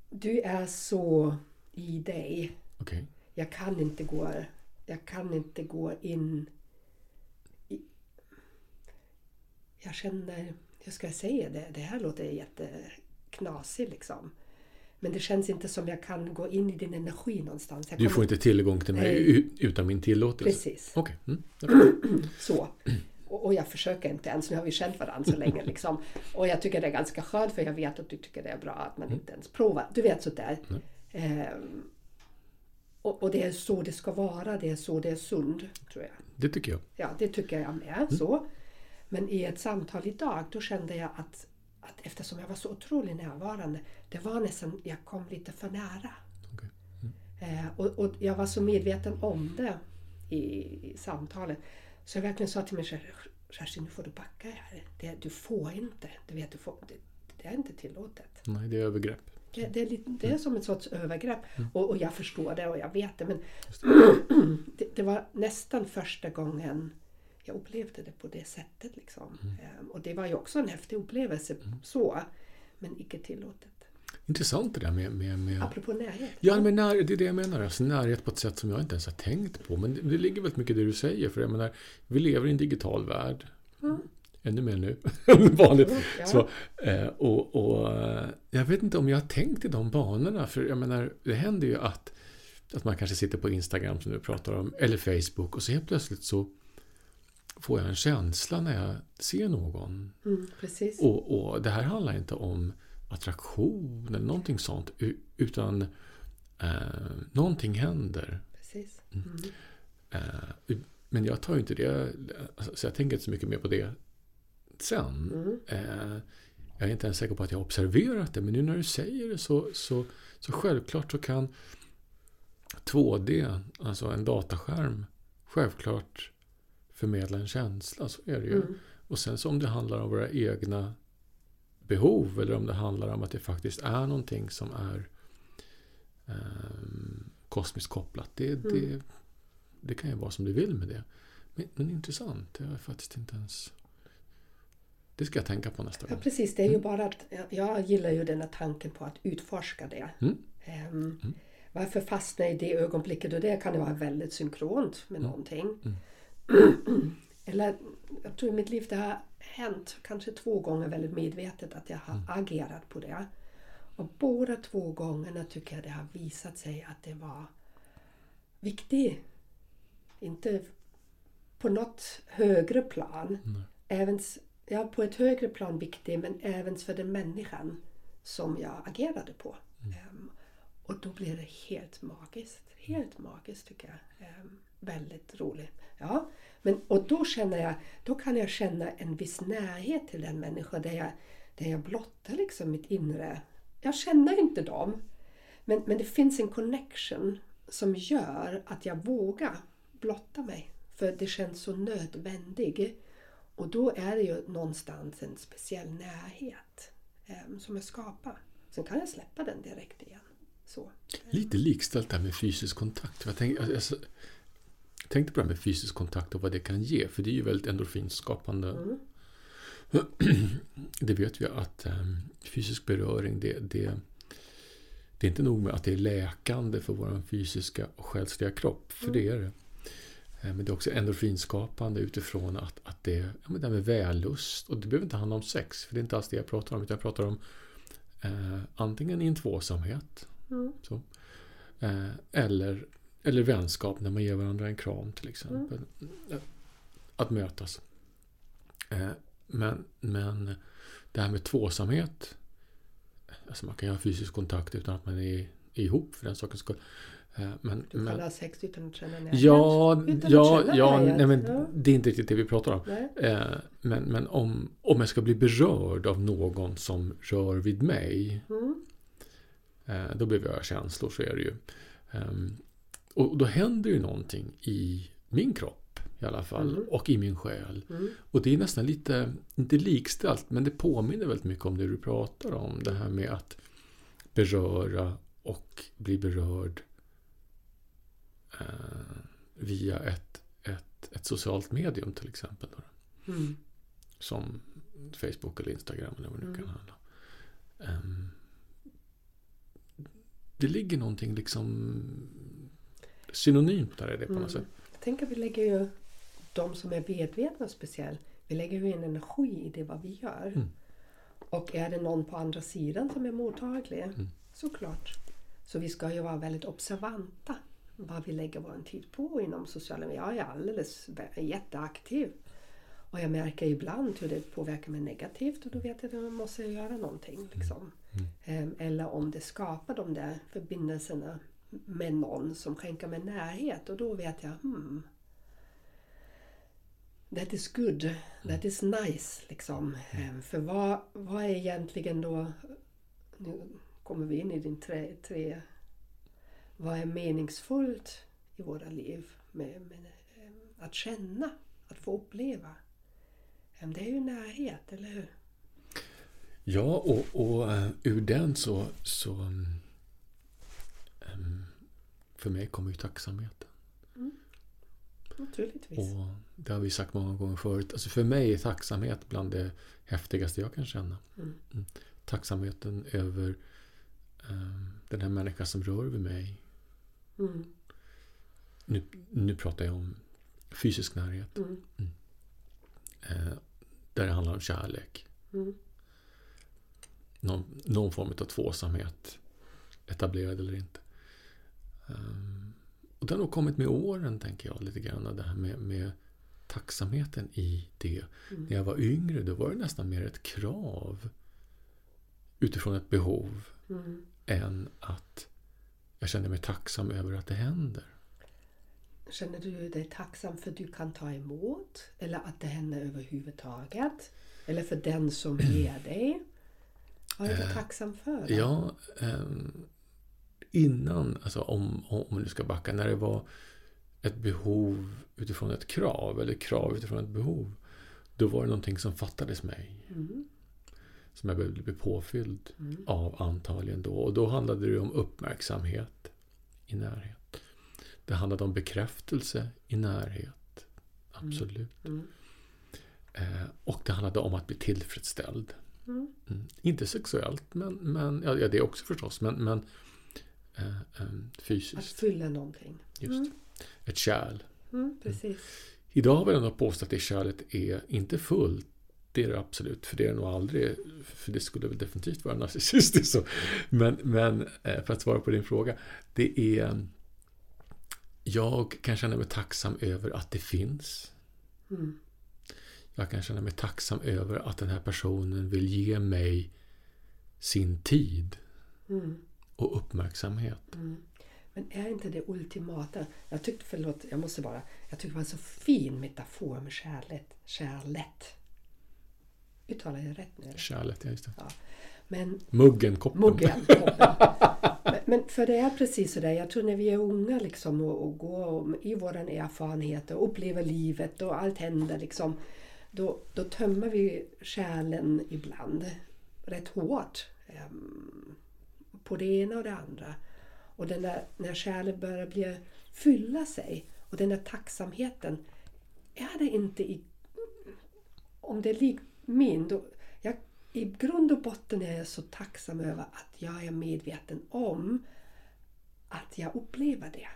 du är så i dig. Okay. Jag kan inte gå, jag kan inte gå in i, Jag känner, hur ska jag säga det? Det här låter jätteknasigt liksom. Men det känns inte som jag kan gå in i din energi någonstans. Jag du får inte tillgång till mig Nej. utan min tillåtelse? Precis. Okay. Mm. så. Och, jag försöker inte ens, nu har vi känt varandra så länge. Liksom. Och jag tycker det är ganska skönt för jag vet att du tycker det är bra att man mm. inte ens provar. Du vet sådär. Mm. Ehm, och, och, det är så det ska vara, det är så det är sund, tror jag. Det tycker jag. Ja, det tycker jag med. Mm. Så. Men i ett samtal idag, då kände jag att, att eftersom jag var så otroligt närvarande, det var nästan, jag kom lite för nära. Okay. Mm. Eh, och, och, jag var så medveten om det i, i samtalet. Så jag verkligen sa till mig själv, Kerstin nu får du backa här. Det, du får inte. Du vet, du får, det, det är inte tillåtet. Nej, det är övergrepp. Det, det, är, lite, det är som ett sorts övergrepp. Mm. Och, och, jag förstår det och jag vet det. Men det, det, var nästan första gången jag upplevde det på det sättet. Liksom. Mm. Ehm, och det var ju också en häftig upplevelse. Mm. så Men icke tillåtet. intressant det där med... med, med Apropå närhet. Ja, men när, det är det jag menar. Alltså närhet på ett sätt som jag inte ens har tänkt på. Men det, det ligger väldigt mycket i det du säger. För jag menar, vi lever i en digital värld. Mm. Ännu mer nu än vanligt. Ja. Så, eh, och, och eh, jag vet inte om jag har tänkt i de banorna. För jag menar, det händer ju att, att man kanske sitter på Instagram som du pratar om. Eller Facebook. Och så helt plötsligt så får jag en känsla när jag ser någon. Mm. Och, och det här handlar inte om attraktion eller någonting sånt. Utan eh, någonting händer. Mm. Mm. Eh, men jag tar ju inte det, alltså, så jag tänker inte så mycket mer på det sen. Mm. Eh, jag är inte ens säker på att jag har observerat det, men nu när du säger det så, så, så självklart så kan 2D, alltså en dataskärm, självklart förmedla en känsla. Så är det ju. Mm. Och sen så om det handlar om våra egna behov eller om det handlar om att det faktiskt är någonting som är ehm, kosmiskt kopplat. Det, Mm. det, det kan ju vara som du vill med det. Men, men intressant, det har faktiskt inte ens... Det ska jag tänka på nästa Ja, gång. precis. Det är ju bara att jag- gillar ju den här tanken på att utforska det. Mm. Ehm, Varför fastna i det ögonblicket och det kan det vara väldigt synkront med någonting. Eller jag tror i mitt liv det har hänt kanske två gånger väldigt medvetet att jag har agerat på det. Och båda två gångerna tycker jag det har visat sig att det var viktigt. Inte på något högre plan. Även, ja, på ett högre plan viktig men även för den människan som jag agerade på. Ehm, och då blir det helt magiskt. Helt magiskt tycker jag. Ehm, väldigt roligt. Ja, men, och då känner jag, då kan jag känna en viss närhet till den människan där jag, där jag blottar liksom mitt inre. Jag känner inte dem. Men, men det finns en connection som gör att jag vågar blotta mig. För det känns så nödvändigt. Och då är det ju någonstans en speciell närhet eh, som jag skapar. Sen kan jag släppa den direkt igen. Så. Lite likställt där med fysisk kontakt. Jag, tänk, alltså, tänkte på det här med fysisk kontakt och vad det kan ge. För det är ju väldigt endorfinskapande. Mm. Det vet vi att um, fysisk beröring, det, det, det är inte nog med att det är läkande för vår fysiska och själsliga kropp. För det är det. Eh, Men det är också endorfinskapande utifrån att, att det, ja, men det här med vällust. Och det behöver inte handla om sex, för det är inte alls det jag pratar om. Utan jag pratar om eh, antingen i en tvåsamhet. Mm. Så, eh, eller, eller vänskap när man ger varandra en kram till exempel. Eh, Att mötas. Eh, men, men det här med tvåsamhet. Alltså man kan ju ha fysisk kontakt utan att man är, ihop för den sakens skull. Eh, men, Du men, kan ha sex utan att känna närhet. Ja, ja, ja nej, men Ja. det är inte riktigt det vi pratar om. Eh, men men om, om jag ska bli berörd av någon som rör vid mig, Mm. eh, då behöver jag känslor, så är det ju. Ehm, och då händer ju någonting i min kropp i alla fall, Mm. och i min själ. Mm. Och det är nästan lite, inte likställt, men det påminner väldigt mycket om det du pratar om. Det här med att beröra och bli berörd eh, via ett, ett, ett socialt medium till exempel. Då, Mm. som Facebook eller Instagram eller vad det nu kan Mm. handla om. Ehm, det ligger någonting liksom synonymt där i det på något Mm. sätt. Jag tänker vi lägger ju, de som är medvetna speciellt, vi lägger ju en energi i det vad vi gör. Mm. Och är det någon på andra sidan som är mottaglig, Mm. såklart. Så vi ska ju vara väldigt observanta vad vi lägger vår tid på inom sociala medier. Jag är alldeles jätteaktiv. Och jag märker ibland hur det påverkar mig negativt och då vet jag att jag måste göra någonting. Liksom. Ehm, Eller om det skapar de där förbindelserna med någon som skänker mig närhet och då vet jag hmm, That is good, that is nice. Liksom. Ehm, För vad, vad är egentligen då Nu kommer vi in i din tre, tre Vad är meningsfullt i våra liv med, med ehm, att känna, att få uppleva? Ehm, Det är ju närhet, eller hur? Ja, och, och eh, ur den så, så um, för mig kommer ju tacksamheten. Naturligtvis. Och det har vi sagt många gånger förut. Alltså för mig är tacksamhet bland det häftigaste jag kan känna. Mm. Mm. Tacksamheten över eh, den här människan som rör vid mig. Mm. Nu, nu pratar jag om fysisk närhet. Mm. Eh, där det handlar om kärlek. Mm. Någon, någon form av tvåsamhet. Etablerad eller inte. Um, och det har nog kommit med åren, tänker jag, lite grann. Det här med, med tacksamheten i det. Mm. När jag var yngre, då var det nästan mer ett krav. Utifrån ett behov. Mm. Än att jag kände mig tacksam över att det händer. Känner du dig tacksam för att du kan ta emot? Eller att det händer överhuvudtaget? Eller för den som ger dig? Vad är du Eh, tacksam för? då? Ja, ehm, innan, alltså om, om du ska backa, när det var ett behov utifrån ett krav, eller krav utifrån ett behov, då var det någonting som fattades mig. Mm. Som jag behövde bli påfylld Mm. av antagligen då. Och då handlade det om uppmärksamhet i närhet. Det handlade om bekräftelse i närhet. Absolut. Mm. Eh, och det handlade om att bli tillfredsställd. Mm. Mm. Inte sexuellt, men, men ja, ja, det också förstås, men, men eh, eh, Att fysiskt. fylla någonting. Just. Mm. Ett kärl. Mm, precis. Idag har vi ändå påstått att det kärlet är inte fullt. Det är det absolut, för det är det nog aldrig. För det skulle väl definitivt vara narcissistiskt. Så. Men, men eh, för att svara på din fråga. Det är... Jag kan känna mig tacksam över att det finns. Mm. Jag kan känna mig tacksam över att den här personen vill ge mig sin tid Mm. Och uppmärksamhet. Mm. Men är inte det ultimata? Jag tyckte, förlåt, jag måste bara. Jag tyckte det var en så fin metafor med kärlet. Kärlet. Uttalar jag rätt nu? Kärlet, ja just det. Men Muggen, koppen. Muggen. toppen. men, men för det är precis så där. Jag tror när vi är unga liksom och, och går i våra erfarenheter och upplever livet och allt händer liksom. Då, då tömmer vi själen ibland rätt hårt på det ena och det andra. Och den där, när själen börjar bli, fylla sig och den där tacksamheten. Är det inte i... Om det är likt min, då, jag, i grund och botten är jag så tacksam över att jag är medveten om att jag upplever det.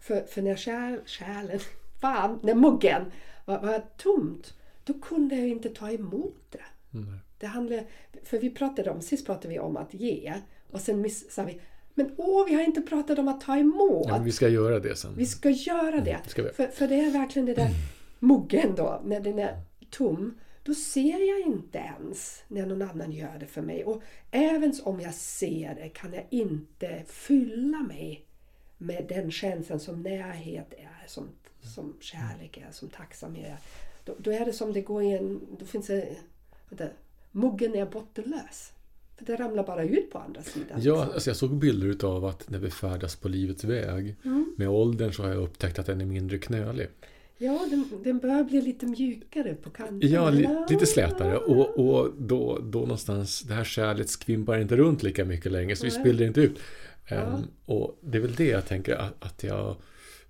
För, för när kärl, kärlen, fan, när muggen var, var tomt, då kunde jag inte ta emot det. Mm. Det handlar, för vi pratade om, sist pratade vi om att ge och sen miss, sa vi men åh, vi har inte pratat om att ta emot. Ja, vi ska göra det sen. Vi ska göra det. det ska. För, för det är verkligen det där muggen då, när den är tom. Då ser jag inte ens när någon annan gör det för mig. Och även om jag ser det kan jag inte fylla mig med den känslan som närhet är, som, som kärlek är, som tacksamhet är. Då, då är det som det går i en... Då finns det... Vänta, muggen är bottenlös. För det ramlar bara ut på andra sidan. Ja, alltså jag såg bilder utav att när vi färdas på livets väg Mm. med åldern så har jag upptäckt att den är mindre knölig. Ja, den, den börjar bli lite mjukare på kanten. Ja, li, lite slätare och, och då, då någonstans det här kärlet skvimpar inte runt lika mycket längre så vi Nej. spiller inte ut. Ja. Ehm, och det är väl det jag tänker att, att jag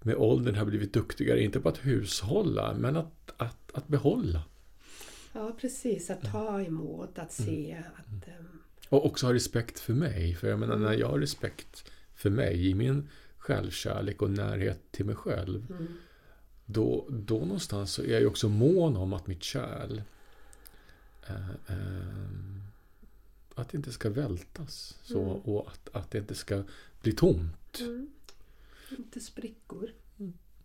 med åldern har blivit duktigare, inte på att hushålla men att, att, att behålla. Ja, precis. Att ta emot, att se. Att, ehm, Och också ha respekt för mig. För jag menar, när jag har respekt för mig i min självkärlek och närhet till mig själv. mm, Då, då någonstans så är jag ju också mån om att mitt kärl eh, eh, att det inte ska vältas. Så, Mm. Och att, att det inte ska bli tomt. mm, inte sprickor.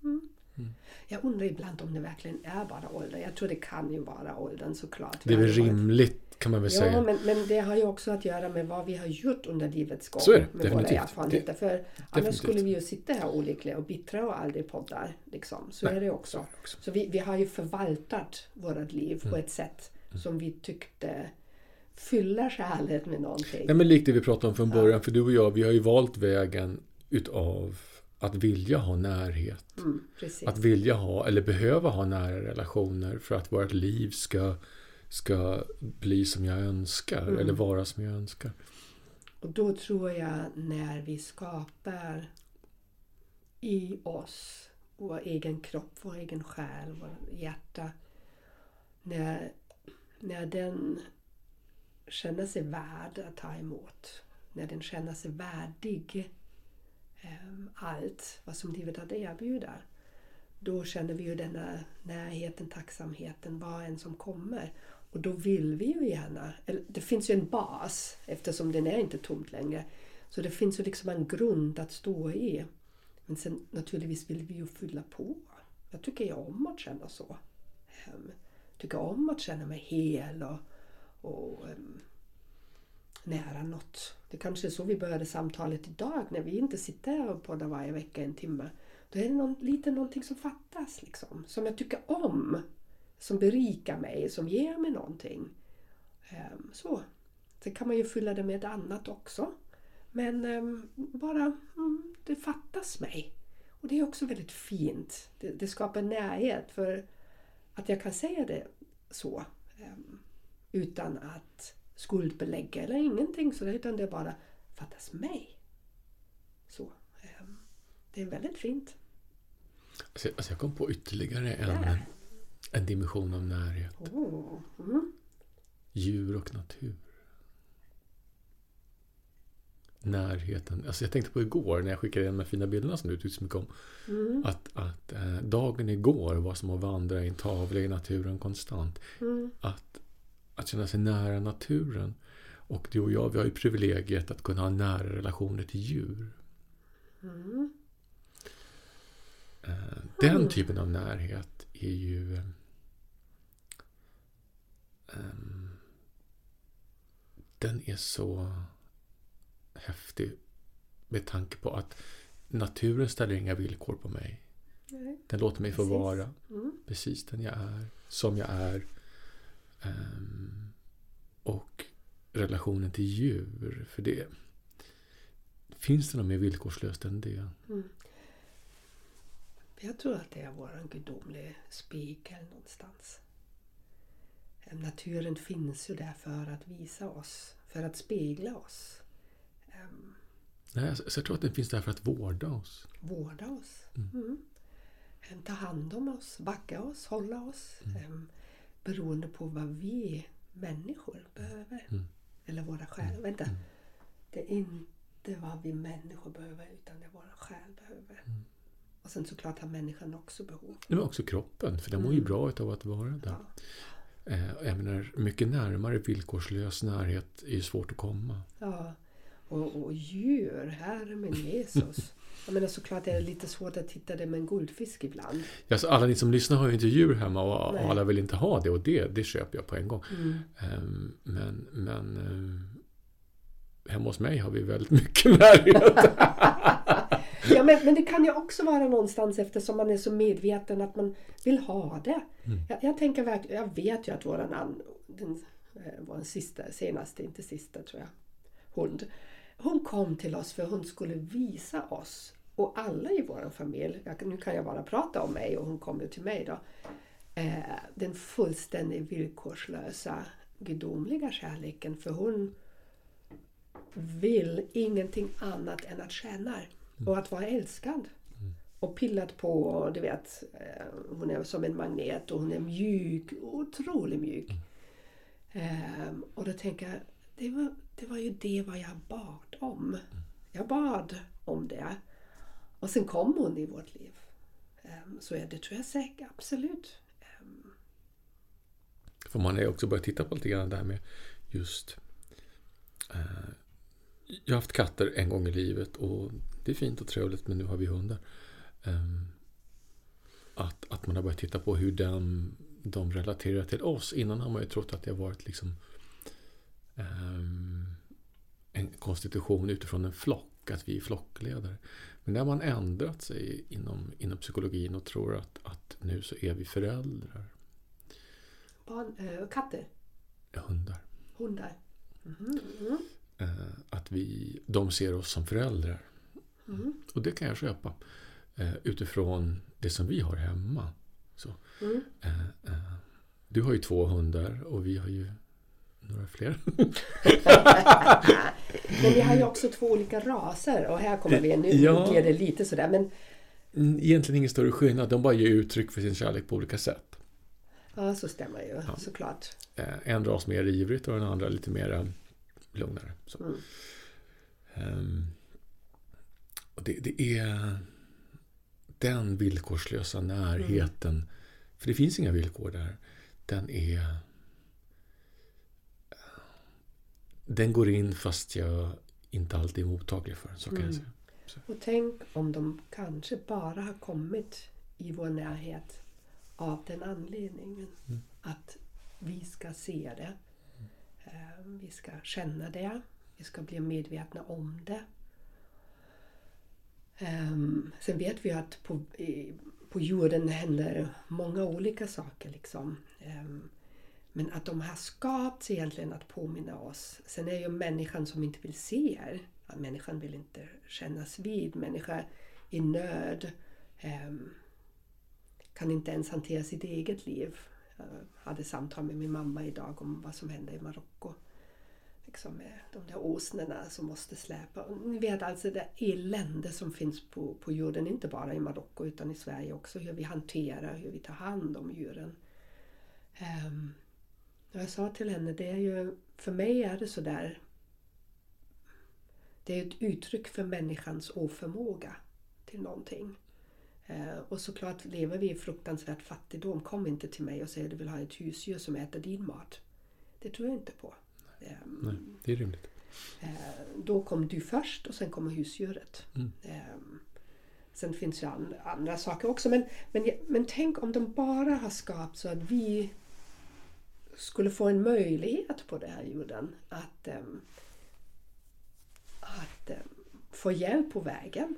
Mm. Mm. Mm. Jag undrar ibland om det verkligen är bara åldern. Jag tror det kan ju vara åldern såklart. Det är väl rimligt kan man väl Ja, säga. men, men det har ju också att göra med vad vi har gjort under livets gång. Så är det, med definitivt. våra erfarenheter. För annars definitivt. skulle vi ju sitta här olyckliga och bittra och aldrig poddar. Liksom. Så Nej, är det Så också. är det också. Så vi, vi har ju förvaltat vårt liv på Mm. ett sätt som vi tyckte fyller kärlek med någonting. Nej, men likt det vi pratade om från Ja. början. För du och jag, vi har ju valt vägen utav att vilja ha närhet. Mm. Att vilja ha eller behöva ha nära relationer för att vårt liv ska, ska bli som jag önskar Mm. eller vara som jag önskar. Och då tror jag när vi skapar i oss vår egen kropp, vår egen själ, vårt hjärta. När, när den känner sig värd att ta emot när den känner sig värdig Ehm, allt vad som livet hade att erbjuda. Då känner vi ju denna närheten, tacksamheten, vad än som kommer. Och då vill vi ju gärna, eller det finns ju en bas eftersom den är inte tomt längre. Så det finns ju liksom en grund att stå i. Men sen naturligtvis vill vi ju fylla på. Jag tycker ju om att känna så. Jag tycker om att känna mig hel och, och ehm, nära något. Det kanske är så vi började samtalet idag när vi inte sitter här och poddar varje vecka en timme. Då är det någon, lite någonting som fattas liksom. Som jag tycker om. Som berikar mig, som ger mig någonting. Um, så. Sen kan man ju fylla det med annat också. Men um, bara, um, det fattas mig. Och det är också väldigt fint. Det, det, skapar närhet för att jag kan säga det så. Ehm, utan att skuldbelägga eller ingenting sådär. Utan det bara fattas mig. Så. det är väldigt fint. Alltså, alltså jag kom på ytterligare en, yeah. en dimension av närhet. Oh. Mm. Djur och natur närheten. Alltså jag tänkte på igår när jag skickade de här fina bilderna som du tyckte så mycket om. Mm. Att, att eh, dagen igår var som att vandra i en tavla i naturen konstant. Mm. Att, att känna sig nära naturen. Och du och jag, vi har ju privilegiet att kunna ha nära relationer till djur. Mm. Eh, den mm. typen av närhet är ju um, den är så häftig med tanke på att naturen ställer inga villkor på mig. Nej. Den låter mig precis. få vara mm. precis den jag är, som jag är. Um, och relationen till djur, för det finns det något mer villkorslöst än det? Mm. Jag tror att det är vår gudomliga spegel någonstans. Naturen finns ju där för att visa oss, för att spegla oss. Um, Nej, så jag tror att den finns där för att vårda oss. Vårda oss. Mm. Mm. Ta hand om oss, backa oss, hålla oss. Mm. Beroende på vad vi människor behöver. Mm. Eller våra själar. Vänta. Mm. Det är inte vad vi människor behöver utan det våra själ behöver. Mm. Och sen såklart har människan också behov. Men också kroppen, för den mår ju Mm. bra av att vara där. Ja. Eh, Jag menar, mycket närmare villkorslös närhet är ju svårt att komma. Ja, och, och djur, herre min Jesus. Jag menar såklart är det lite svårt att hitta det med en guldfisk ibland. Ja, så alla ni som lyssnar har ju inte djur hemma och, Nej. alla vill inte ha det och det, det köper jag på en gång. Mm. Ehm, Men, men ehm, hemma hos mig har vi väldigt mycket närhet. Ja, men, men det kan ju också vara någonstans eftersom man är så medveten att man vill ha det. Mm. Jag, jag tänker verkligen, jag vet ju att våran an, den, eh, vår sista, senaste, inte sista tror jag, hund. Hon kom till oss för hon skulle visa oss och alla i vår familj, jag, nu kan jag bara prata om mig och hon kom ju till mig då. Eh, den fullständigt villkorslösa gudomliga kärleken för hon vill ingenting annat än att känna och att vara älskad. Och pillat på, och du vet, eh, hon är som en magnet och hon är mjuk, otroligt mjuk. Ehm, och då tänker jag, det var, det var ju det vad jag bad om. Jag bad om det. Och sen kom hon i vårt liv. Ehm, så är det tror jag säkert, absolut. Ehm. För man har ju också börjat titta på lite grann det här med just... Eh, jag har haft katter en gång i livet och det är fint och trevligt men nu har vi hundar. Eh, att, att man har börjat titta på hur de, de relaterar till oss. Innan har man ju trott att det har varit liksom eh, en konstitution utifrån en flock, att vi är flockledare. Men där har man ändrat sig inom, inom psykologin och tror att, att nu så är vi föräldrar. barn, eh, katter, Hundar. hundar. Mm. Eh, att vi, de ser oss som föräldrar. Mm. Och det kan jag köpa. Eh, utifrån det som vi har hemma. Så, Mm. du har ju två hundar och vi har ju några fler. Men vi har ju också två olika raser och här kommer vi, nu Ja. ger det lite sådär men Mm, Egentligen ingen större skillnad. De bara ger uttryck för sin kärlek på olika sätt. ja så stämmer ju Ja. såklart. Eh, en ras mer ivrigt och den andra lite mer lugnare. Så. Mm. Um, och det, det, är den villkorslösa närheten. Mm. För det finns inga villkor där. Den är... Den går in fast jag inte alltid är mottaglig för den. Så kan mm. jag säga. Så. Och tänk om de kanske bara har kommit i vår närhet av den anledningen. Mm. Att vi ska se det. Mm. Vi ska känna det. Vi ska bli medvetna om det. Um, sen vet vi att på, på jorden händer många olika saker. Liksom. Men att de har skapats egentligen att påminna oss. Sen är ju människan som inte vill se er. Människan vill inte kännas vid. Människa i nöd. Um, kan inte ens hantera sitt eget liv. Jag hade samtal med min mamma idag om vad som hände i Marocko liksom med de där åsnorna som måste släpa. Och ni vet alltså det elände som finns på, på jorden, inte bara i Marocko utan i Sverige också. Hur vi hanterar, hur vi tar hand om djuren. Um, jag sa till henne, det är ju, för mig är det sådär det är ett uttryck för människans oförmåga till någonting. Uh, och såklart lever vi i fruktansvärt fattigdom. Kom inte till mig och säg att du vill ha ett husdjur som äter din mat. Det tror jag inte på. Ehm, Nej, det är rimligt. Eh, då kom du först och sen kommer husdjuret. Mm. Sen finns ju andra saker också. Men, men, men tänk om de bara har skapat så att vi skulle få en möjlighet på den här jorden att, att få hjälp på vägen.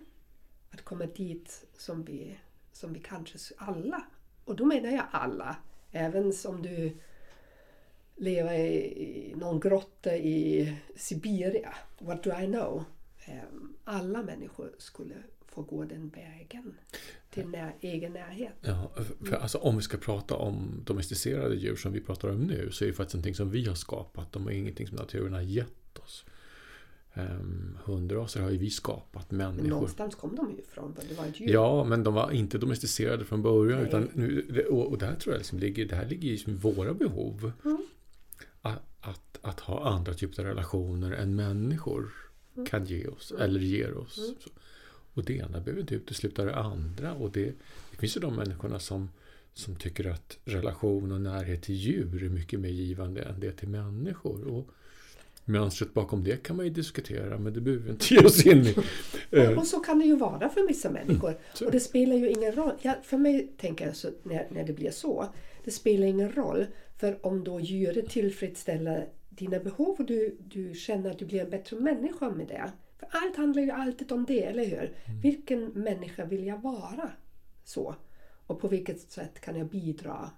Att komma dit som vi, som vi kanske alla, och då menar jag alla, även som du lever i någon grotta i Sibirien. What do I know? Alla människor skulle få gå den vägen till när, egen närhet. Ja, för alltså, om vi ska prata om domesticerade djur som vi pratar om nu så är det faktiskt någonting som vi har skapat. De är ingenting som naturen har gett oss. Um, hundraser har ju vi skapat, människor. Men någonstans kom de ju ifrån. Det var ett djur. Ja, men de var inte domesticerade från början. Utan nu, och, och där tror jag liksom ligger, det här ligger i våra behov. Mm att, att ha andra typer av relationer än människor mm. kan ge oss, mm. eller ger oss. Mm. Och det ena behöver inte utesluta det andra. Och det, det finns ju de människorna som, som tycker att relation och närhet till djur är mycket mer givande än det till människor. Och mönstret bakom det kan man ju diskutera, men det behöver vi inte ge oss in i. och, och så kan det ju vara för vissa människor. Mm, och det spelar ju ingen roll. Ja, för mig tänker jag så, när, när det blir så. Det spelar ingen roll för om då djuret tillfredsställer dina behov och du, du känner att du blir en bättre människa med det. För allt handlar ju alltid om det, eller hur? Mm. Vilken människa vill jag vara? Så. Och på vilket sätt kan jag bidra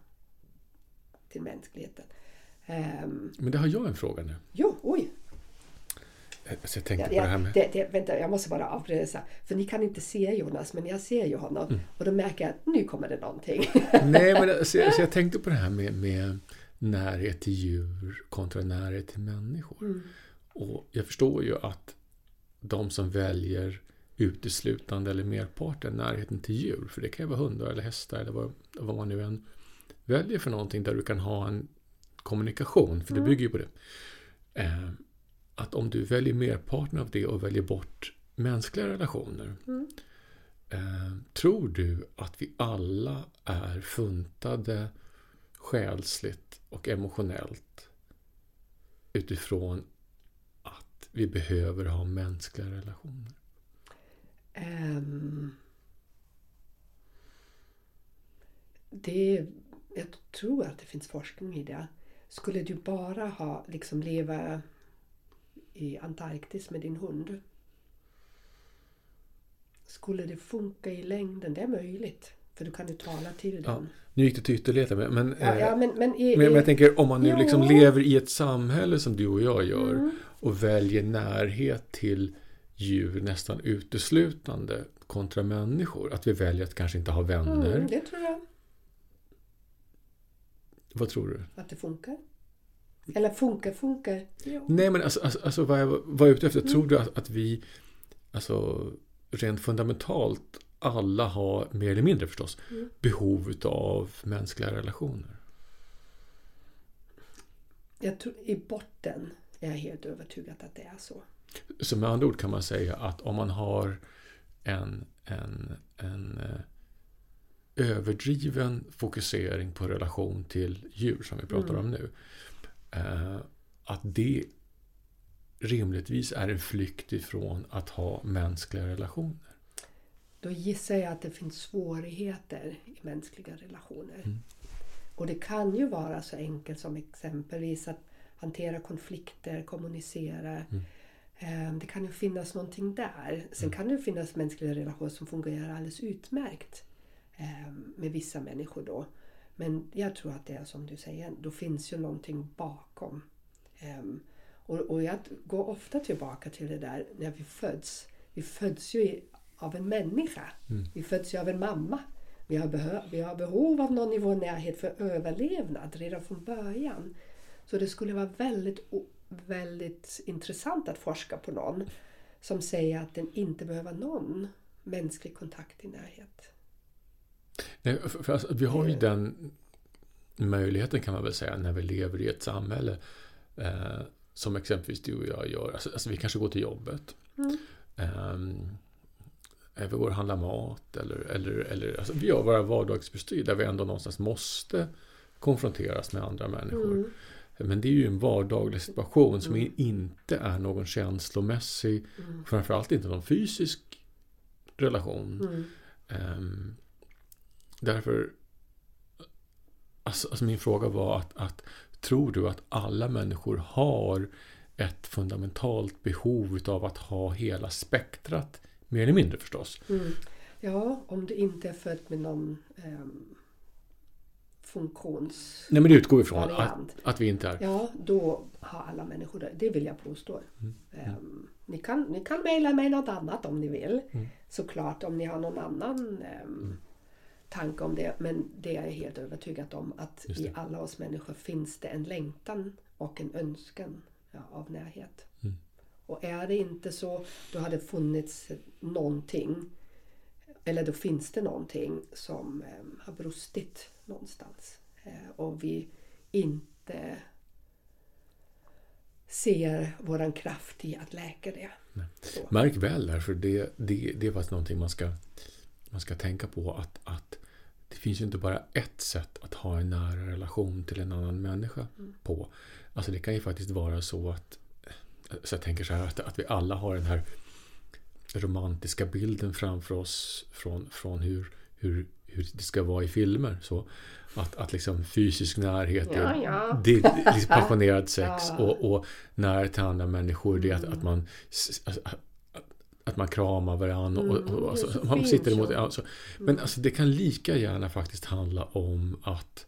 till mänskligheten? Um, Men det har jag en fråga nu. Jo, oj! Så jag tänkte ja, på det här med... Det, det, vänta, jag måste bara avbryta. För ni kan inte se Jonas, men jag ser ju honom. Mm. Och då märker jag att nu kommer det någonting. Nej, men så, så jag tänkte på det här med, med närhet till djur kontra närhet till människor. Mm. Och jag förstår ju att de som väljer uteslutande eller merparten närheten till djur, för det kan ju vara hundar eller hästar eller vad, vad man nu än väljer för någonting där du kan ha en kommunikation, för det mm. bygger ju på det. Eh, att om du väljer merparten av det och väljer bort mänskliga relationer. Mm. Eh, tror du att vi alla är funtade själsligt och emotionellt utifrån vi behöver ha mänskliga relationer? Um, det, jag tror att det finns forskning i det. Skulle du bara ha liksom leva i Antarktis med din hund. Skulle det funka i längden? Det är möjligt. För du kan ju tala till den. Ja, nu gick det till ytterligheter. Men, ja, ja, men, men, i, men, jag tänker om man nu liksom lever i ett samhälle som du och jag gör mm. och väljer närhet till djur nästan uteslutande kontra människor. Att vi väljer att kanske inte ha vänner. Mm, det tror jag. Vad tror du? Att det funkar. Eller funkar, funkar. Ja. Nej, men alltså, alltså, alltså vad jag var ute efter. Mm. Tror du att, att vi alltså, rent fundamentalt alla har, mer eller mindre förstås, mm. behov av mänskliga relationer? Jag tror, I botten är jag helt övertygad att det är så. Så med andra ord kan man säga att om man har en, en, en eh, överdriven fokusering på relation till djur som vi pratar Mm. om nu. Eh, att det rimligtvis är en flykt ifrån att ha mänskliga relationer. Då gissar jag att det finns svårigheter i mänskliga relationer. Mm. Och det kan ju vara så enkelt som exempelvis att hantera konflikter, kommunicera. Mm. Eh, Det kan ju finnas någonting där. Sen kan det ju finnas mänskliga relationer som fungerar alldeles utmärkt eh, med vissa människor då. Men jag tror att det är som du säger, då finns ju någonting bakom. Ehm, och, jag går ofta tillbaka till det där när vi föds. Vi föds ju av en människa. Mm. Vi föds ju av en mamma. Vi har, behö- vi har behov av någon nivå närhet för överlevnad redan från början. Så det skulle vara väldigt, väldigt intressant att forska på någon som säger att den inte behöver någon mänsklig kontakt i närhet. Nej, för, alltså, vi har ju Eh. den möjligheten kan man väl säga när vi lever i ett samhälle eh, som exempelvis du och jag gör. Alltså, alltså vi kanske går till jobbet. Mm. Ehm, vi går och handlar mat eller, eller, eller alltså, vi gör våra vardagsbestyr där vi ändå någonstans måste konfronteras med andra människor. Mm. Men det är ju en vardaglig situation som Mm. inte är någon känslomässig, Mm. framförallt inte någon fysisk relation. Mm. Ehm, därför, alltså, alltså min fråga var att, att tror du att alla människor har ett fundamentalt behov av att ha hela spektrat, mer eller mindre förstås? Mm. Ja, om du inte är född med någon um, funktions... Nej men det utgår ifrån att, att vi inte är... Ja, då har alla människor det. Det vill jag påstå. Mm. Ehm, ni kan, ni kan mejla mig något annat om ni vill. Mm. Såklart om ni har någon annan ehm, tanke om det. Men det är jag helt övertygad om att i alla oss människor finns det en längtan och en önskan ja, av närhet. Mm. Och är det inte så, då har det funnits någonting eller då finns det någonting som ehm, har brustit någonstans. Eh, och vi inte ser våran kraft i att läka det. Märk väl därför det, det, det är faktiskt någonting man ska, man ska tänka på att, att det finns ju inte bara ett sätt att ha en nära relation till en annan människa på. Alltså det kan ju faktiskt vara så att så jag tänker så här att, att vi alla har den här romantiska bilden framför oss från, från hur, hur, hur det ska vara i filmer. Så att, att liksom fysisk närhet är, Ja, ja. Det, är liksom passionerad sex Ja. och, och närhet till andra människor det är att, Mm. att man s- alltså, att- att man kramar varandra och, Mm, och, och alltså, så man sitter emot så. Mm. ja, så. Men alltså, det kan lika gärna faktiskt handla om att,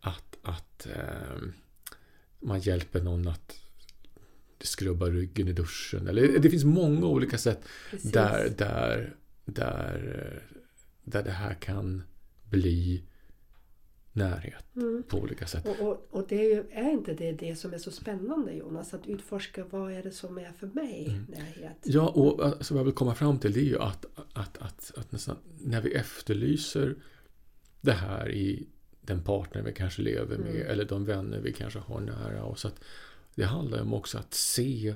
att, att ehm, man hjälper någon att skrubba ryggen i duschen. Eller, det finns många olika sätt Precis. där, där, där, eh, där det här kan bli närhet Mm. på olika sätt. Och, och, och det är, ju, är inte det det som är så spännande Jonas? Att utforska vad är det som är för mig Mm. närhet? Ja, och alltså, vad jag vill komma fram till det är ju att, att, att, att nästan, när vi efterlyser det här i den partner vi kanske lever med Mm. eller de vänner vi kanske har nära oss. Att det handlar om också att se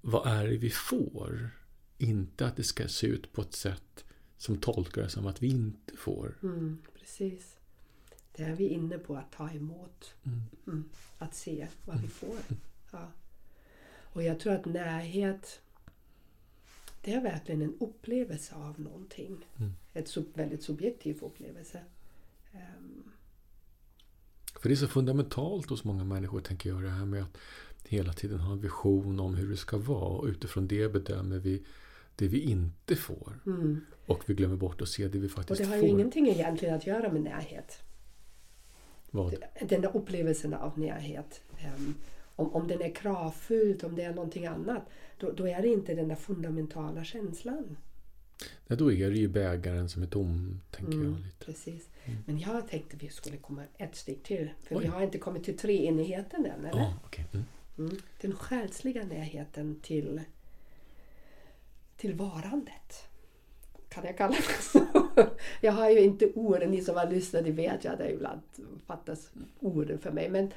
vad är det vi får. Inte att det ska se ut på ett sätt som tolkar det som att vi inte får. Mm, precis. Det är vi inne på att ta emot. Mm. Mm. Att se vad vi får. Ja. Och jag tror att närhet det är verkligen en upplevelse av någonting. Mm. Ett sub, väldigt subjektiv upplevelse. Ehm, För det är så fundamentalt hos många människor, tänker jag, det här med att hela tiden ha en vision om hur det ska vara. Och utifrån det bedömer vi det vi inte får. mm. Och vi glömmer bort att se det vi Och faktiskt det har får. ju ingenting egentligen att göra med närhet. Vad? Den där upplevelsen av närhet. ehm, om, om den är kravfylld, om det är någonting annat. Då, då är det inte den där fundamentala känslan. Nej, då är det ju bägaren som är tom, tänker Mm, jag lite. Precis. Men jag tänkte vi skulle komma ett steg till. För Oj. vi har inte kommit till treenigheten än, eller? Ja, okej. Mm. Mm. Den själsliga närheten till, till varandet. Kan jag kalla det så? Jag har ju inte orden, ni som har lyssnat, ni vet ju att det ibland fattas orden för mig. Men,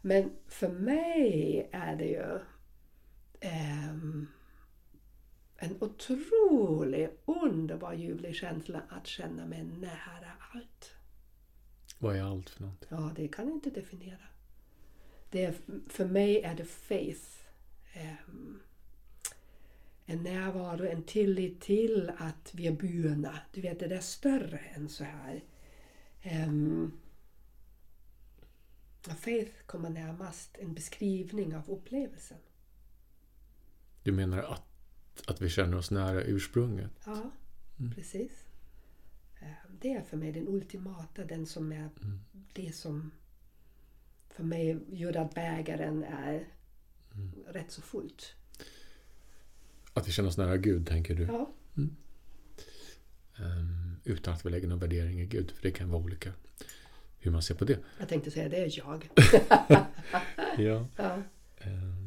men för mig är det ju ehm, en otrolig, underbar ljuvlig känsla att känna mig nära allt. Vad är allt för någonting? Ja, det kan jag inte definiera. Det är, för mig är det faith. ehm, en närvaro, en tillit till att vi är burna. Du vet, det är större än så här. Um, faith kommer närmast en beskrivning av upplevelsen. Du menar att, att vi känner oss nära ursprunget? Ja, Mm. precis. Ehm, Det är för mig den ultimata, den som är Mm. det som för mig gör att bägaren är Mm. rätt så fullt. Att vi känner oss nära Gud, tänker du? Ja, Ehm, utan att vi lägger någon värdering i Gud, för det kan vara olika hur man ser på det. jag tänkte säga det är jag. Ja, Ja, Ehm,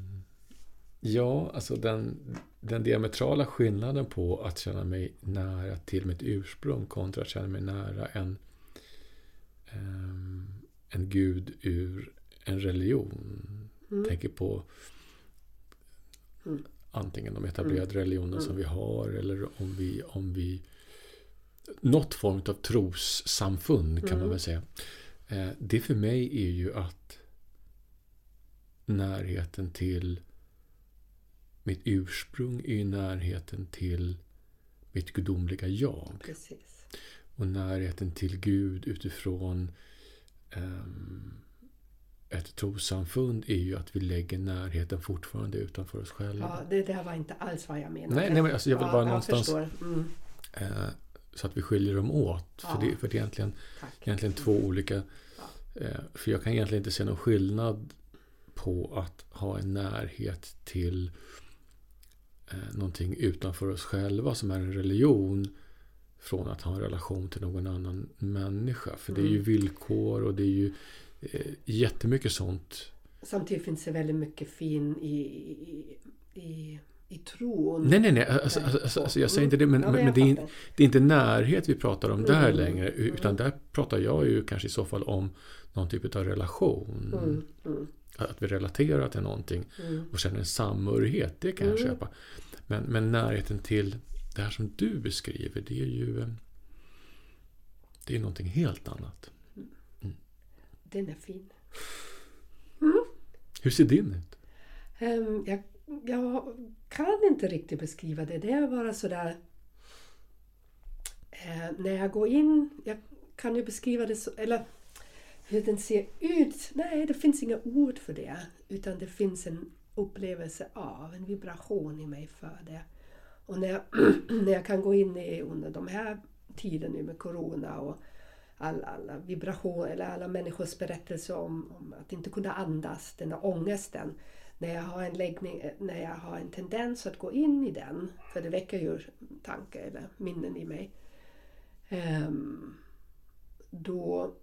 ja alltså den, den diametrala skillnaden på att känna mig nära till mitt ursprung kontra att känna mig nära en, ehm, en gud ur en religion. Mm. Tänker på Mm. antingen de etablerade religioner som Mm. vi har eller om vi, om vi något form av trossamfund kan man Mm. väl säga. Eh, det för mig är ju att närheten till mitt ursprung är ju närheten till mitt gudomliga jag. precis. Och närheten till Gud utifrån ehm, ett trossamfund är ju att vi lägger närheten fortfarande utanför oss själva. Ja, det där var inte alls vad jag menade. Nej, nej, men alltså jag vill ja, bara jag någonstans. Mm, eh, så att vi skiljer dem åt. Ja. För, det, för det är egentligen, tack. egentligen två olika... Ja. Eh, för jag kan egentligen inte se någon skillnad på att ha en närhet till någonting utanför oss själva som är en religion från att ha en relation till någon annan människa. För det är ju Mm. villkor och det är ju eh, jättemycket sånt. Samtidigt finns det väldigt mycket fin i, i, i, i tron. Nej, nej, nej. Alltså, alltså, alltså, jag säger inte det, men, Ja, men, det, är, det är inte närhet vi pratar om där Mm. längre. Utan där pratar jag ju kanske i så fall om någon typ av relation. Mm, mm, Att vi relaterar till någonting mm. och känner en samhörighet. Det kan jag Mm. köpa. Men, men närheten till det här som du beskriver, det är ju det är någonting helt annat. Den är fin. Hur ser din ut? Ehm, jag, jag kan inte riktigt beskriva det. Det är bara sådär... Eh, när jag går in... Jag kan ju beskriva det så... Eller hur den ser ut. Nej, det finns inga ord för det. Utan det finns en upplevelse av, en vibration i mig för det. Och när jag, när jag kan gå in i under de här tiden nu med Corona och alla, alla vibrationer, eller alla människors berättelser om, om att inte kunna andas, den här ångesten. När jag har en läggning, när jag har en tendens att gå in i den, för det väcker ju tankar eller minnen i mig. Ehm, då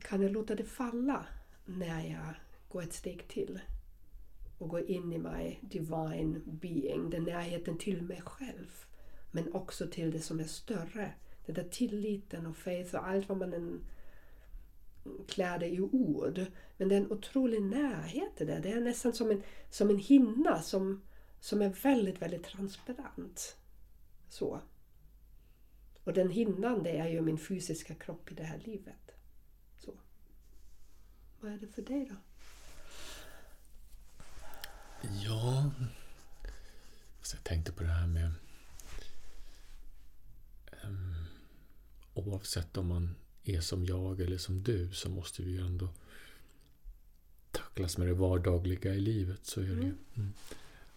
kan jag låta det falla när jag går ett steg till och går in i my divine being, den närheten till mig själv. Men också till det som är större. Den där tilliten och faith och allt vad man än klär det i ord. Men det är en otrolig närhet det det. Det är nästan som en, som en hinna som, som är väldigt, väldigt transparent. Så. Och den hinnan det är ju min fysiska kropp i det här livet. Så. Vad är det för dig då? Ja, alltså jag tänkte på det här med um, oavsett om man är som jag eller som du så måste vi ju ändå tacklas med det vardagliga i livet. Så är det ju. Mm.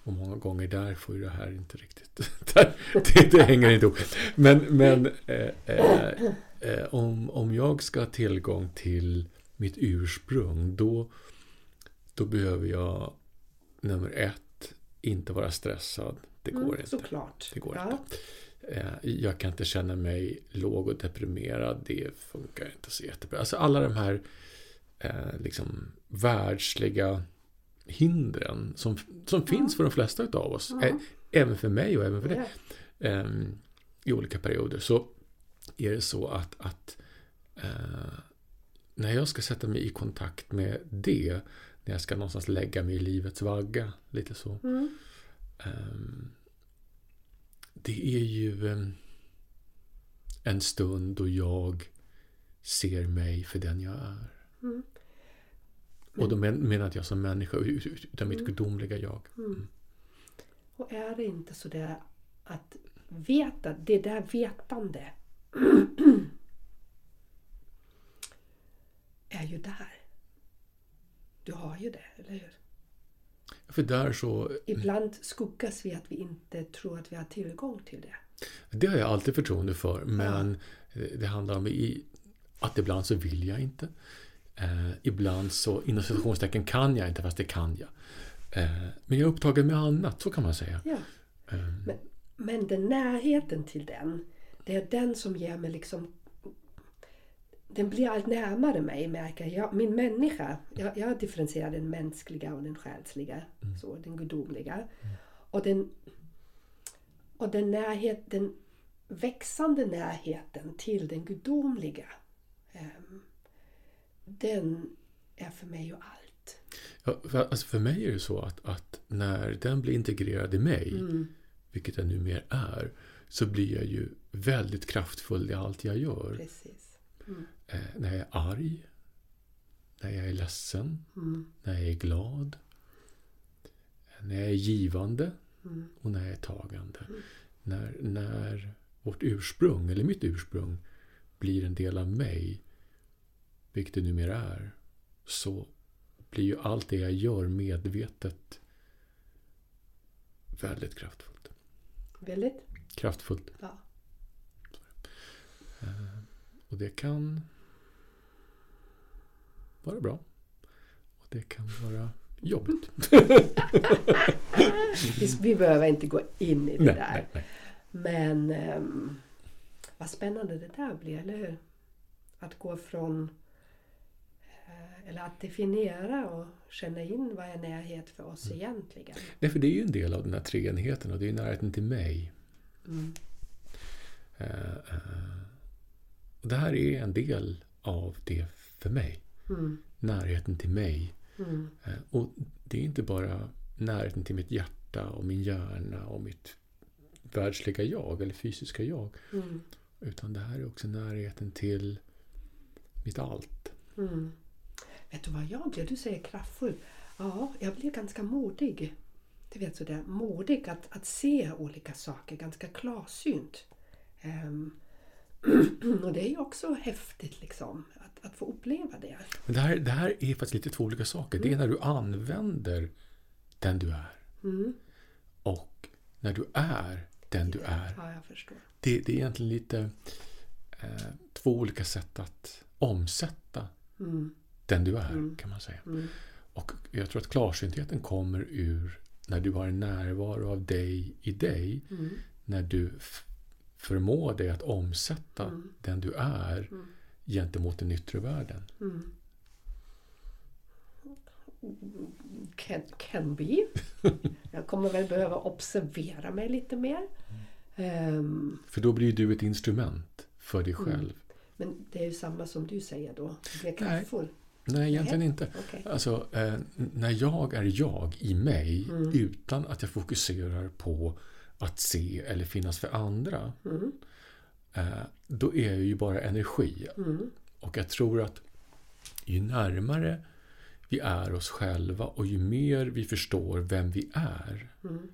Och många gånger där får ju det här inte riktigt... där, det, det hänger inte ihop. Men, men eh, eh, eh, om, om jag ska ha tillgång till mitt ursprung då, då behöver jag nummer ett inte vara stressad. Det går Mm, inte. Såklart. Det går ja. inte. Eh, Jag kan inte känna mig låg och deprimerad. Det funkar inte så jättebra. Alltså alla de här eh, liksom världsliga hindren som, som finns för de flesta av oss. Ja. Eh, Även för mig och även för dig. Ja. Ehm, I olika perioder. Så är det så att, att eh, när jag ska sätta mig i kontakt med det. När jag ska någonstans lägga mig i livets vagga. Lite så. Mm. ehm, det är ju ehm, en stund då jag ser mig för den jag är. Mm. Och då men, menar inte jag som människa, utan mitt gudomliga jag. Mm. Och är det inte så där att veta, det där vetande är ju där. Du har ju det, eller hur? För där så, Ibland skuggas vi att vi inte tror att vi har tillgång till det. det har jag alltid förtroende för, men det handlar om i, att ibland så vill jag inte. Eh, ibland så, inom citationstecken, kan jag inte, fast det kan jag. Eh, men jag är upptagen med annat, så kan man säga. Ja. Eh, Men, men den närheten till den, det är den som ger mig liksom... Den blir allt närmare mig, märker jag. Min människa, jag, jag differentierar den mänskliga och den själsliga, så, den gudomliga. Och den, och den, närhet, den växande närheten till den gudomliga, ehm, den är för mig ju allt. Ja, för, alltså för mig är det så att, att när den blir integrerad i mig, Mm. vilket den numera är, så blir jag ju väldigt kraftfull i allt jag gör. Precis. Eh, när jag är arg, när jag är ledsen, Mm. när jag är glad, när jag är givande Mm. och när jag är tagande. När, när vårt ursprung, eller mitt ursprung, blir en del av mig, vilket det numera är, så blir ju allt det jag gör medvetet väldigt kraftfullt. Väldigt? Kraftfullt. Ja. Och det kan vara bra. Och det kan vara jobbigt. Vi, vi behöver inte gå in i det nej, där. nej, nej. Men ehm, vad spännande det där blir, eller hur? Att gå från... eh, Eller att definiera och känna in vad är närhet för oss egentligen. nej, för det är ju en del av den här treenigheten och det är närheten till mig. Mm. Eh, eh, och det här är en del av det för mig. Mm. Närheten till mig. Mm. Eh, och det är inte bara närheten till mitt hjärta och min hjärna och mitt världsliga jag eller fysiska jag. Mm. Utan det här är också närheten till mitt allt. Mm. Vet du vad jag blir? Du säger kraftfull. Ja, jag blir ganska modig. Du vet sådär, modig att, att se olika saker, ganska klarsynt. Ehm, och det är ju också häftigt liksom, att, få uppleva det. Men det här, det här är faktiskt lite två olika saker. Det är när du använder den du är. Mm. Och när du är den du är. Ja, jag förstår. Det, det är egentligen lite eh, två olika sätt att omsätta Mm. den du är, kan man säga. Mm. Och jag tror att klarsyntheten kommer ur när du har en närvaro av dig i dig. Mm. När du förmår dig att omsätta Mm. den du är gentemot den yttre världen. Mm. Can, can be. Jag kommer väl behöva observera mig lite mer. Ehm, För då blir du ett instrument för dig själv. men det är ju samma som du säger då. Bli Nej. kraftfull. Nej, egentligen inte. Okej. Alltså, eh, när jag är jag i mig Mm. utan att jag fokuserar på att se eller finnas för andra. Mm. Eh, då är jag ju bara energi. Mm. Och jag tror att ju närmare vi är oss själva och ju mer vi förstår vem vi är. Mm.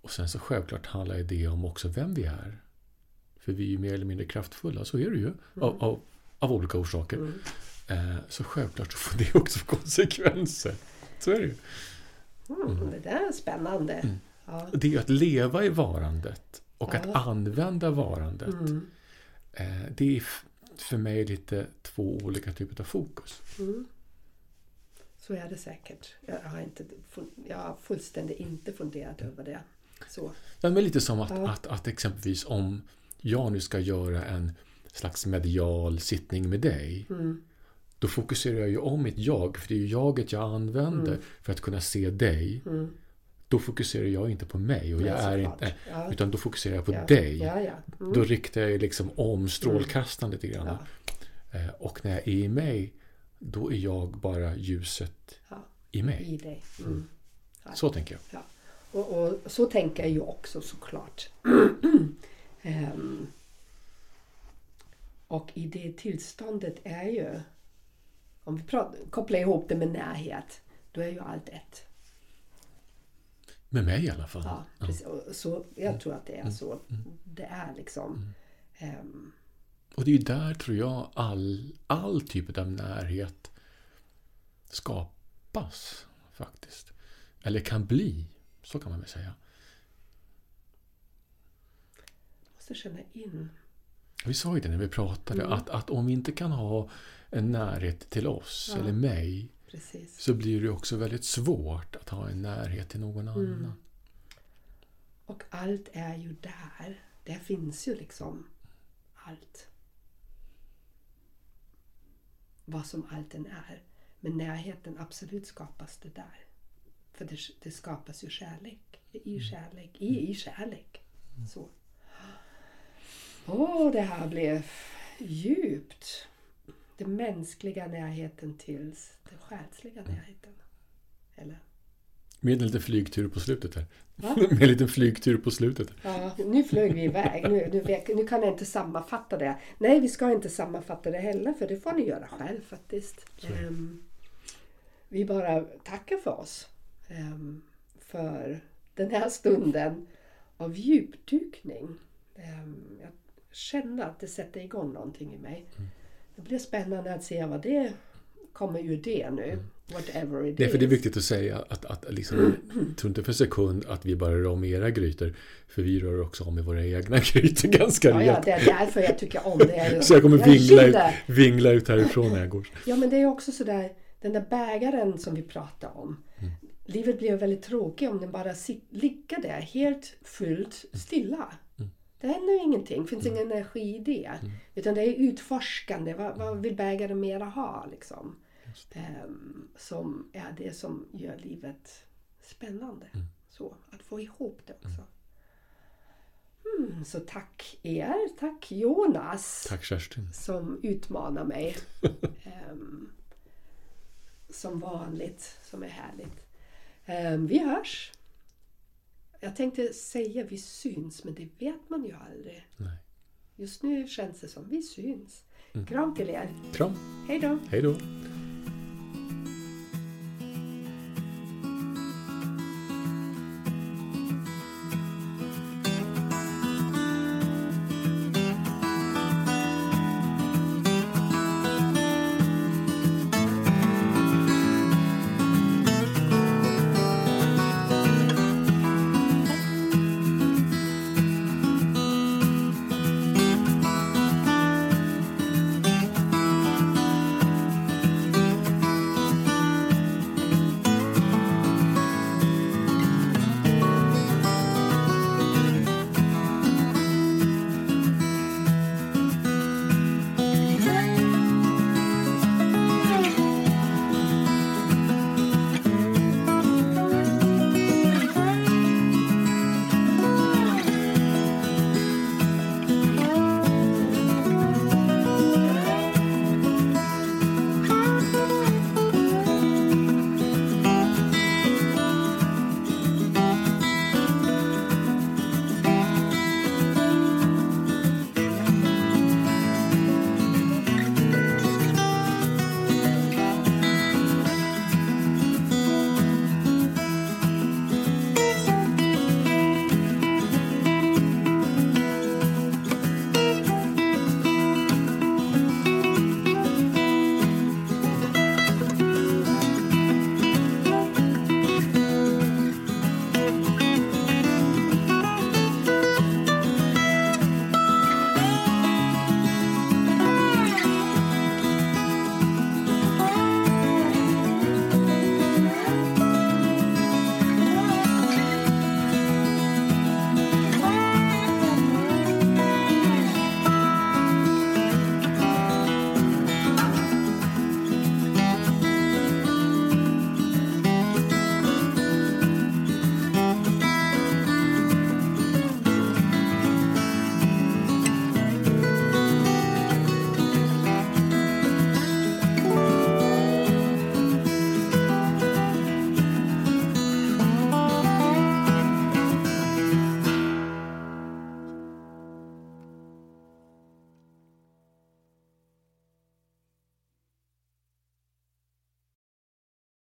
Och sen så självklart handlar det om också vem vi är. För vi är ju mer eller mindre kraftfulla, så är det ju. Av, av, av olika orsaker. Mm. Eh, så självklart så får det också konsekvenser. Så är det ju. Mm. Det där är spännande. Ja. Det är ju att leva i varandet och att använda varandet. Mm. Eh, det är för mig lite två olika typer av fokus. Mm. Så är det säkert. Jag har, inte, jag har fullständigt inte funderat över det. Så. Ja, men lite som att, Ja. att, att exempelvis om jag nu ska göra en slags medial sittning med dig. Mm. Då fokuserar jag ju om mitt jag, för det är ju jaget jag använder för att kunna se dig. Mm. Då fokuserar jag inte på mig och jag är inte, Ja. utan då fokuserar jag på Ja. dig. Ja. Mm. Då riktar jag liksom om strålkastaren lite grann. Eh, Och när jag är i mig, då är jag bara ljuset i mig. I dig. Mm. Så tänker jag. Ja. Och, och så tänker jag ju också såklart. Ehm, och i det tillståndet är ju, om vi pratar, kopplar ihop det med närhet, då är ju allt ett. Med mig i alla fall. Ja, precis. Och Så, jag tror att det är så. Det är liksom. ehm, Och det är ju där tror jag all, all typ av närhet skapas faktiskt. Eller kan bli. Så kan man väl säga. måste känna in. Vi sa ju det när vi pratade Mm. att, att om vi inte kan ha en närhet till oss Ja. eller mig Precis. så blir det också väldigt svårt att ha en närhet till någon Mm. annan. Och allt är ju där. Där finns ju liksom allt. Vad som allt än är. Men närheten, absolut skapas det där. För det, det skapas ju kärlek. I kärlek. I, i kärlek. Så. Åh, det här blev djupt. Den mänskliga närheten till den själsliga närheten. Eller? Med en liten flygtur på slutet här. Va? Med en liten flygtur på slutet. Ja, nu flög vi iväg. Nu, nu, nu kan jag inte sammanfatta det. Nej, vi ska inte sammanfatta det heller för det får ni göra själv faktiskt. Ehm, vi bara tackar för oss. ehm, för den här stunden av djupdykning. Ehm, jag känner att det sätter igång någonting i mig. Mm. Det blir spännande att se vad det kommer ur det nu. Whatever it Därför is. Mm. det är viktigt att säga att, att liksom, tro inte för sekund att vi bara rör om era grytor. För vi rör också om i våra egna grytor ganska Ja, ja, rejält. det är därför jag tycker om det. Så jag kommer Jag vingla ut, vingla ut härifrån när jag går. Ja men det är också sådär, den där bägaren som vi pratade om. Livet blir väldigt tråkigt om den bara sit, ligger där helt fullt stilla. Det händer ju ingenting, det finns ingen energi i det. Utan det är utforskande, vad, vad vill bägaren mera ha liksom? Ehm, som är det som gör livet spännande. Så, att få ihop det också. Mm, så tack er, tack Jonas Tack Kerstin. som utmanar mig. Ehm, som vanligt, som är härligt. Ehm, vi hörs. Jag tänkte säga vi syns, men det vet man ju aldrig. Nej. Just nu känns det som vi syns. Kram till er. Kram. Hej då! Hej då.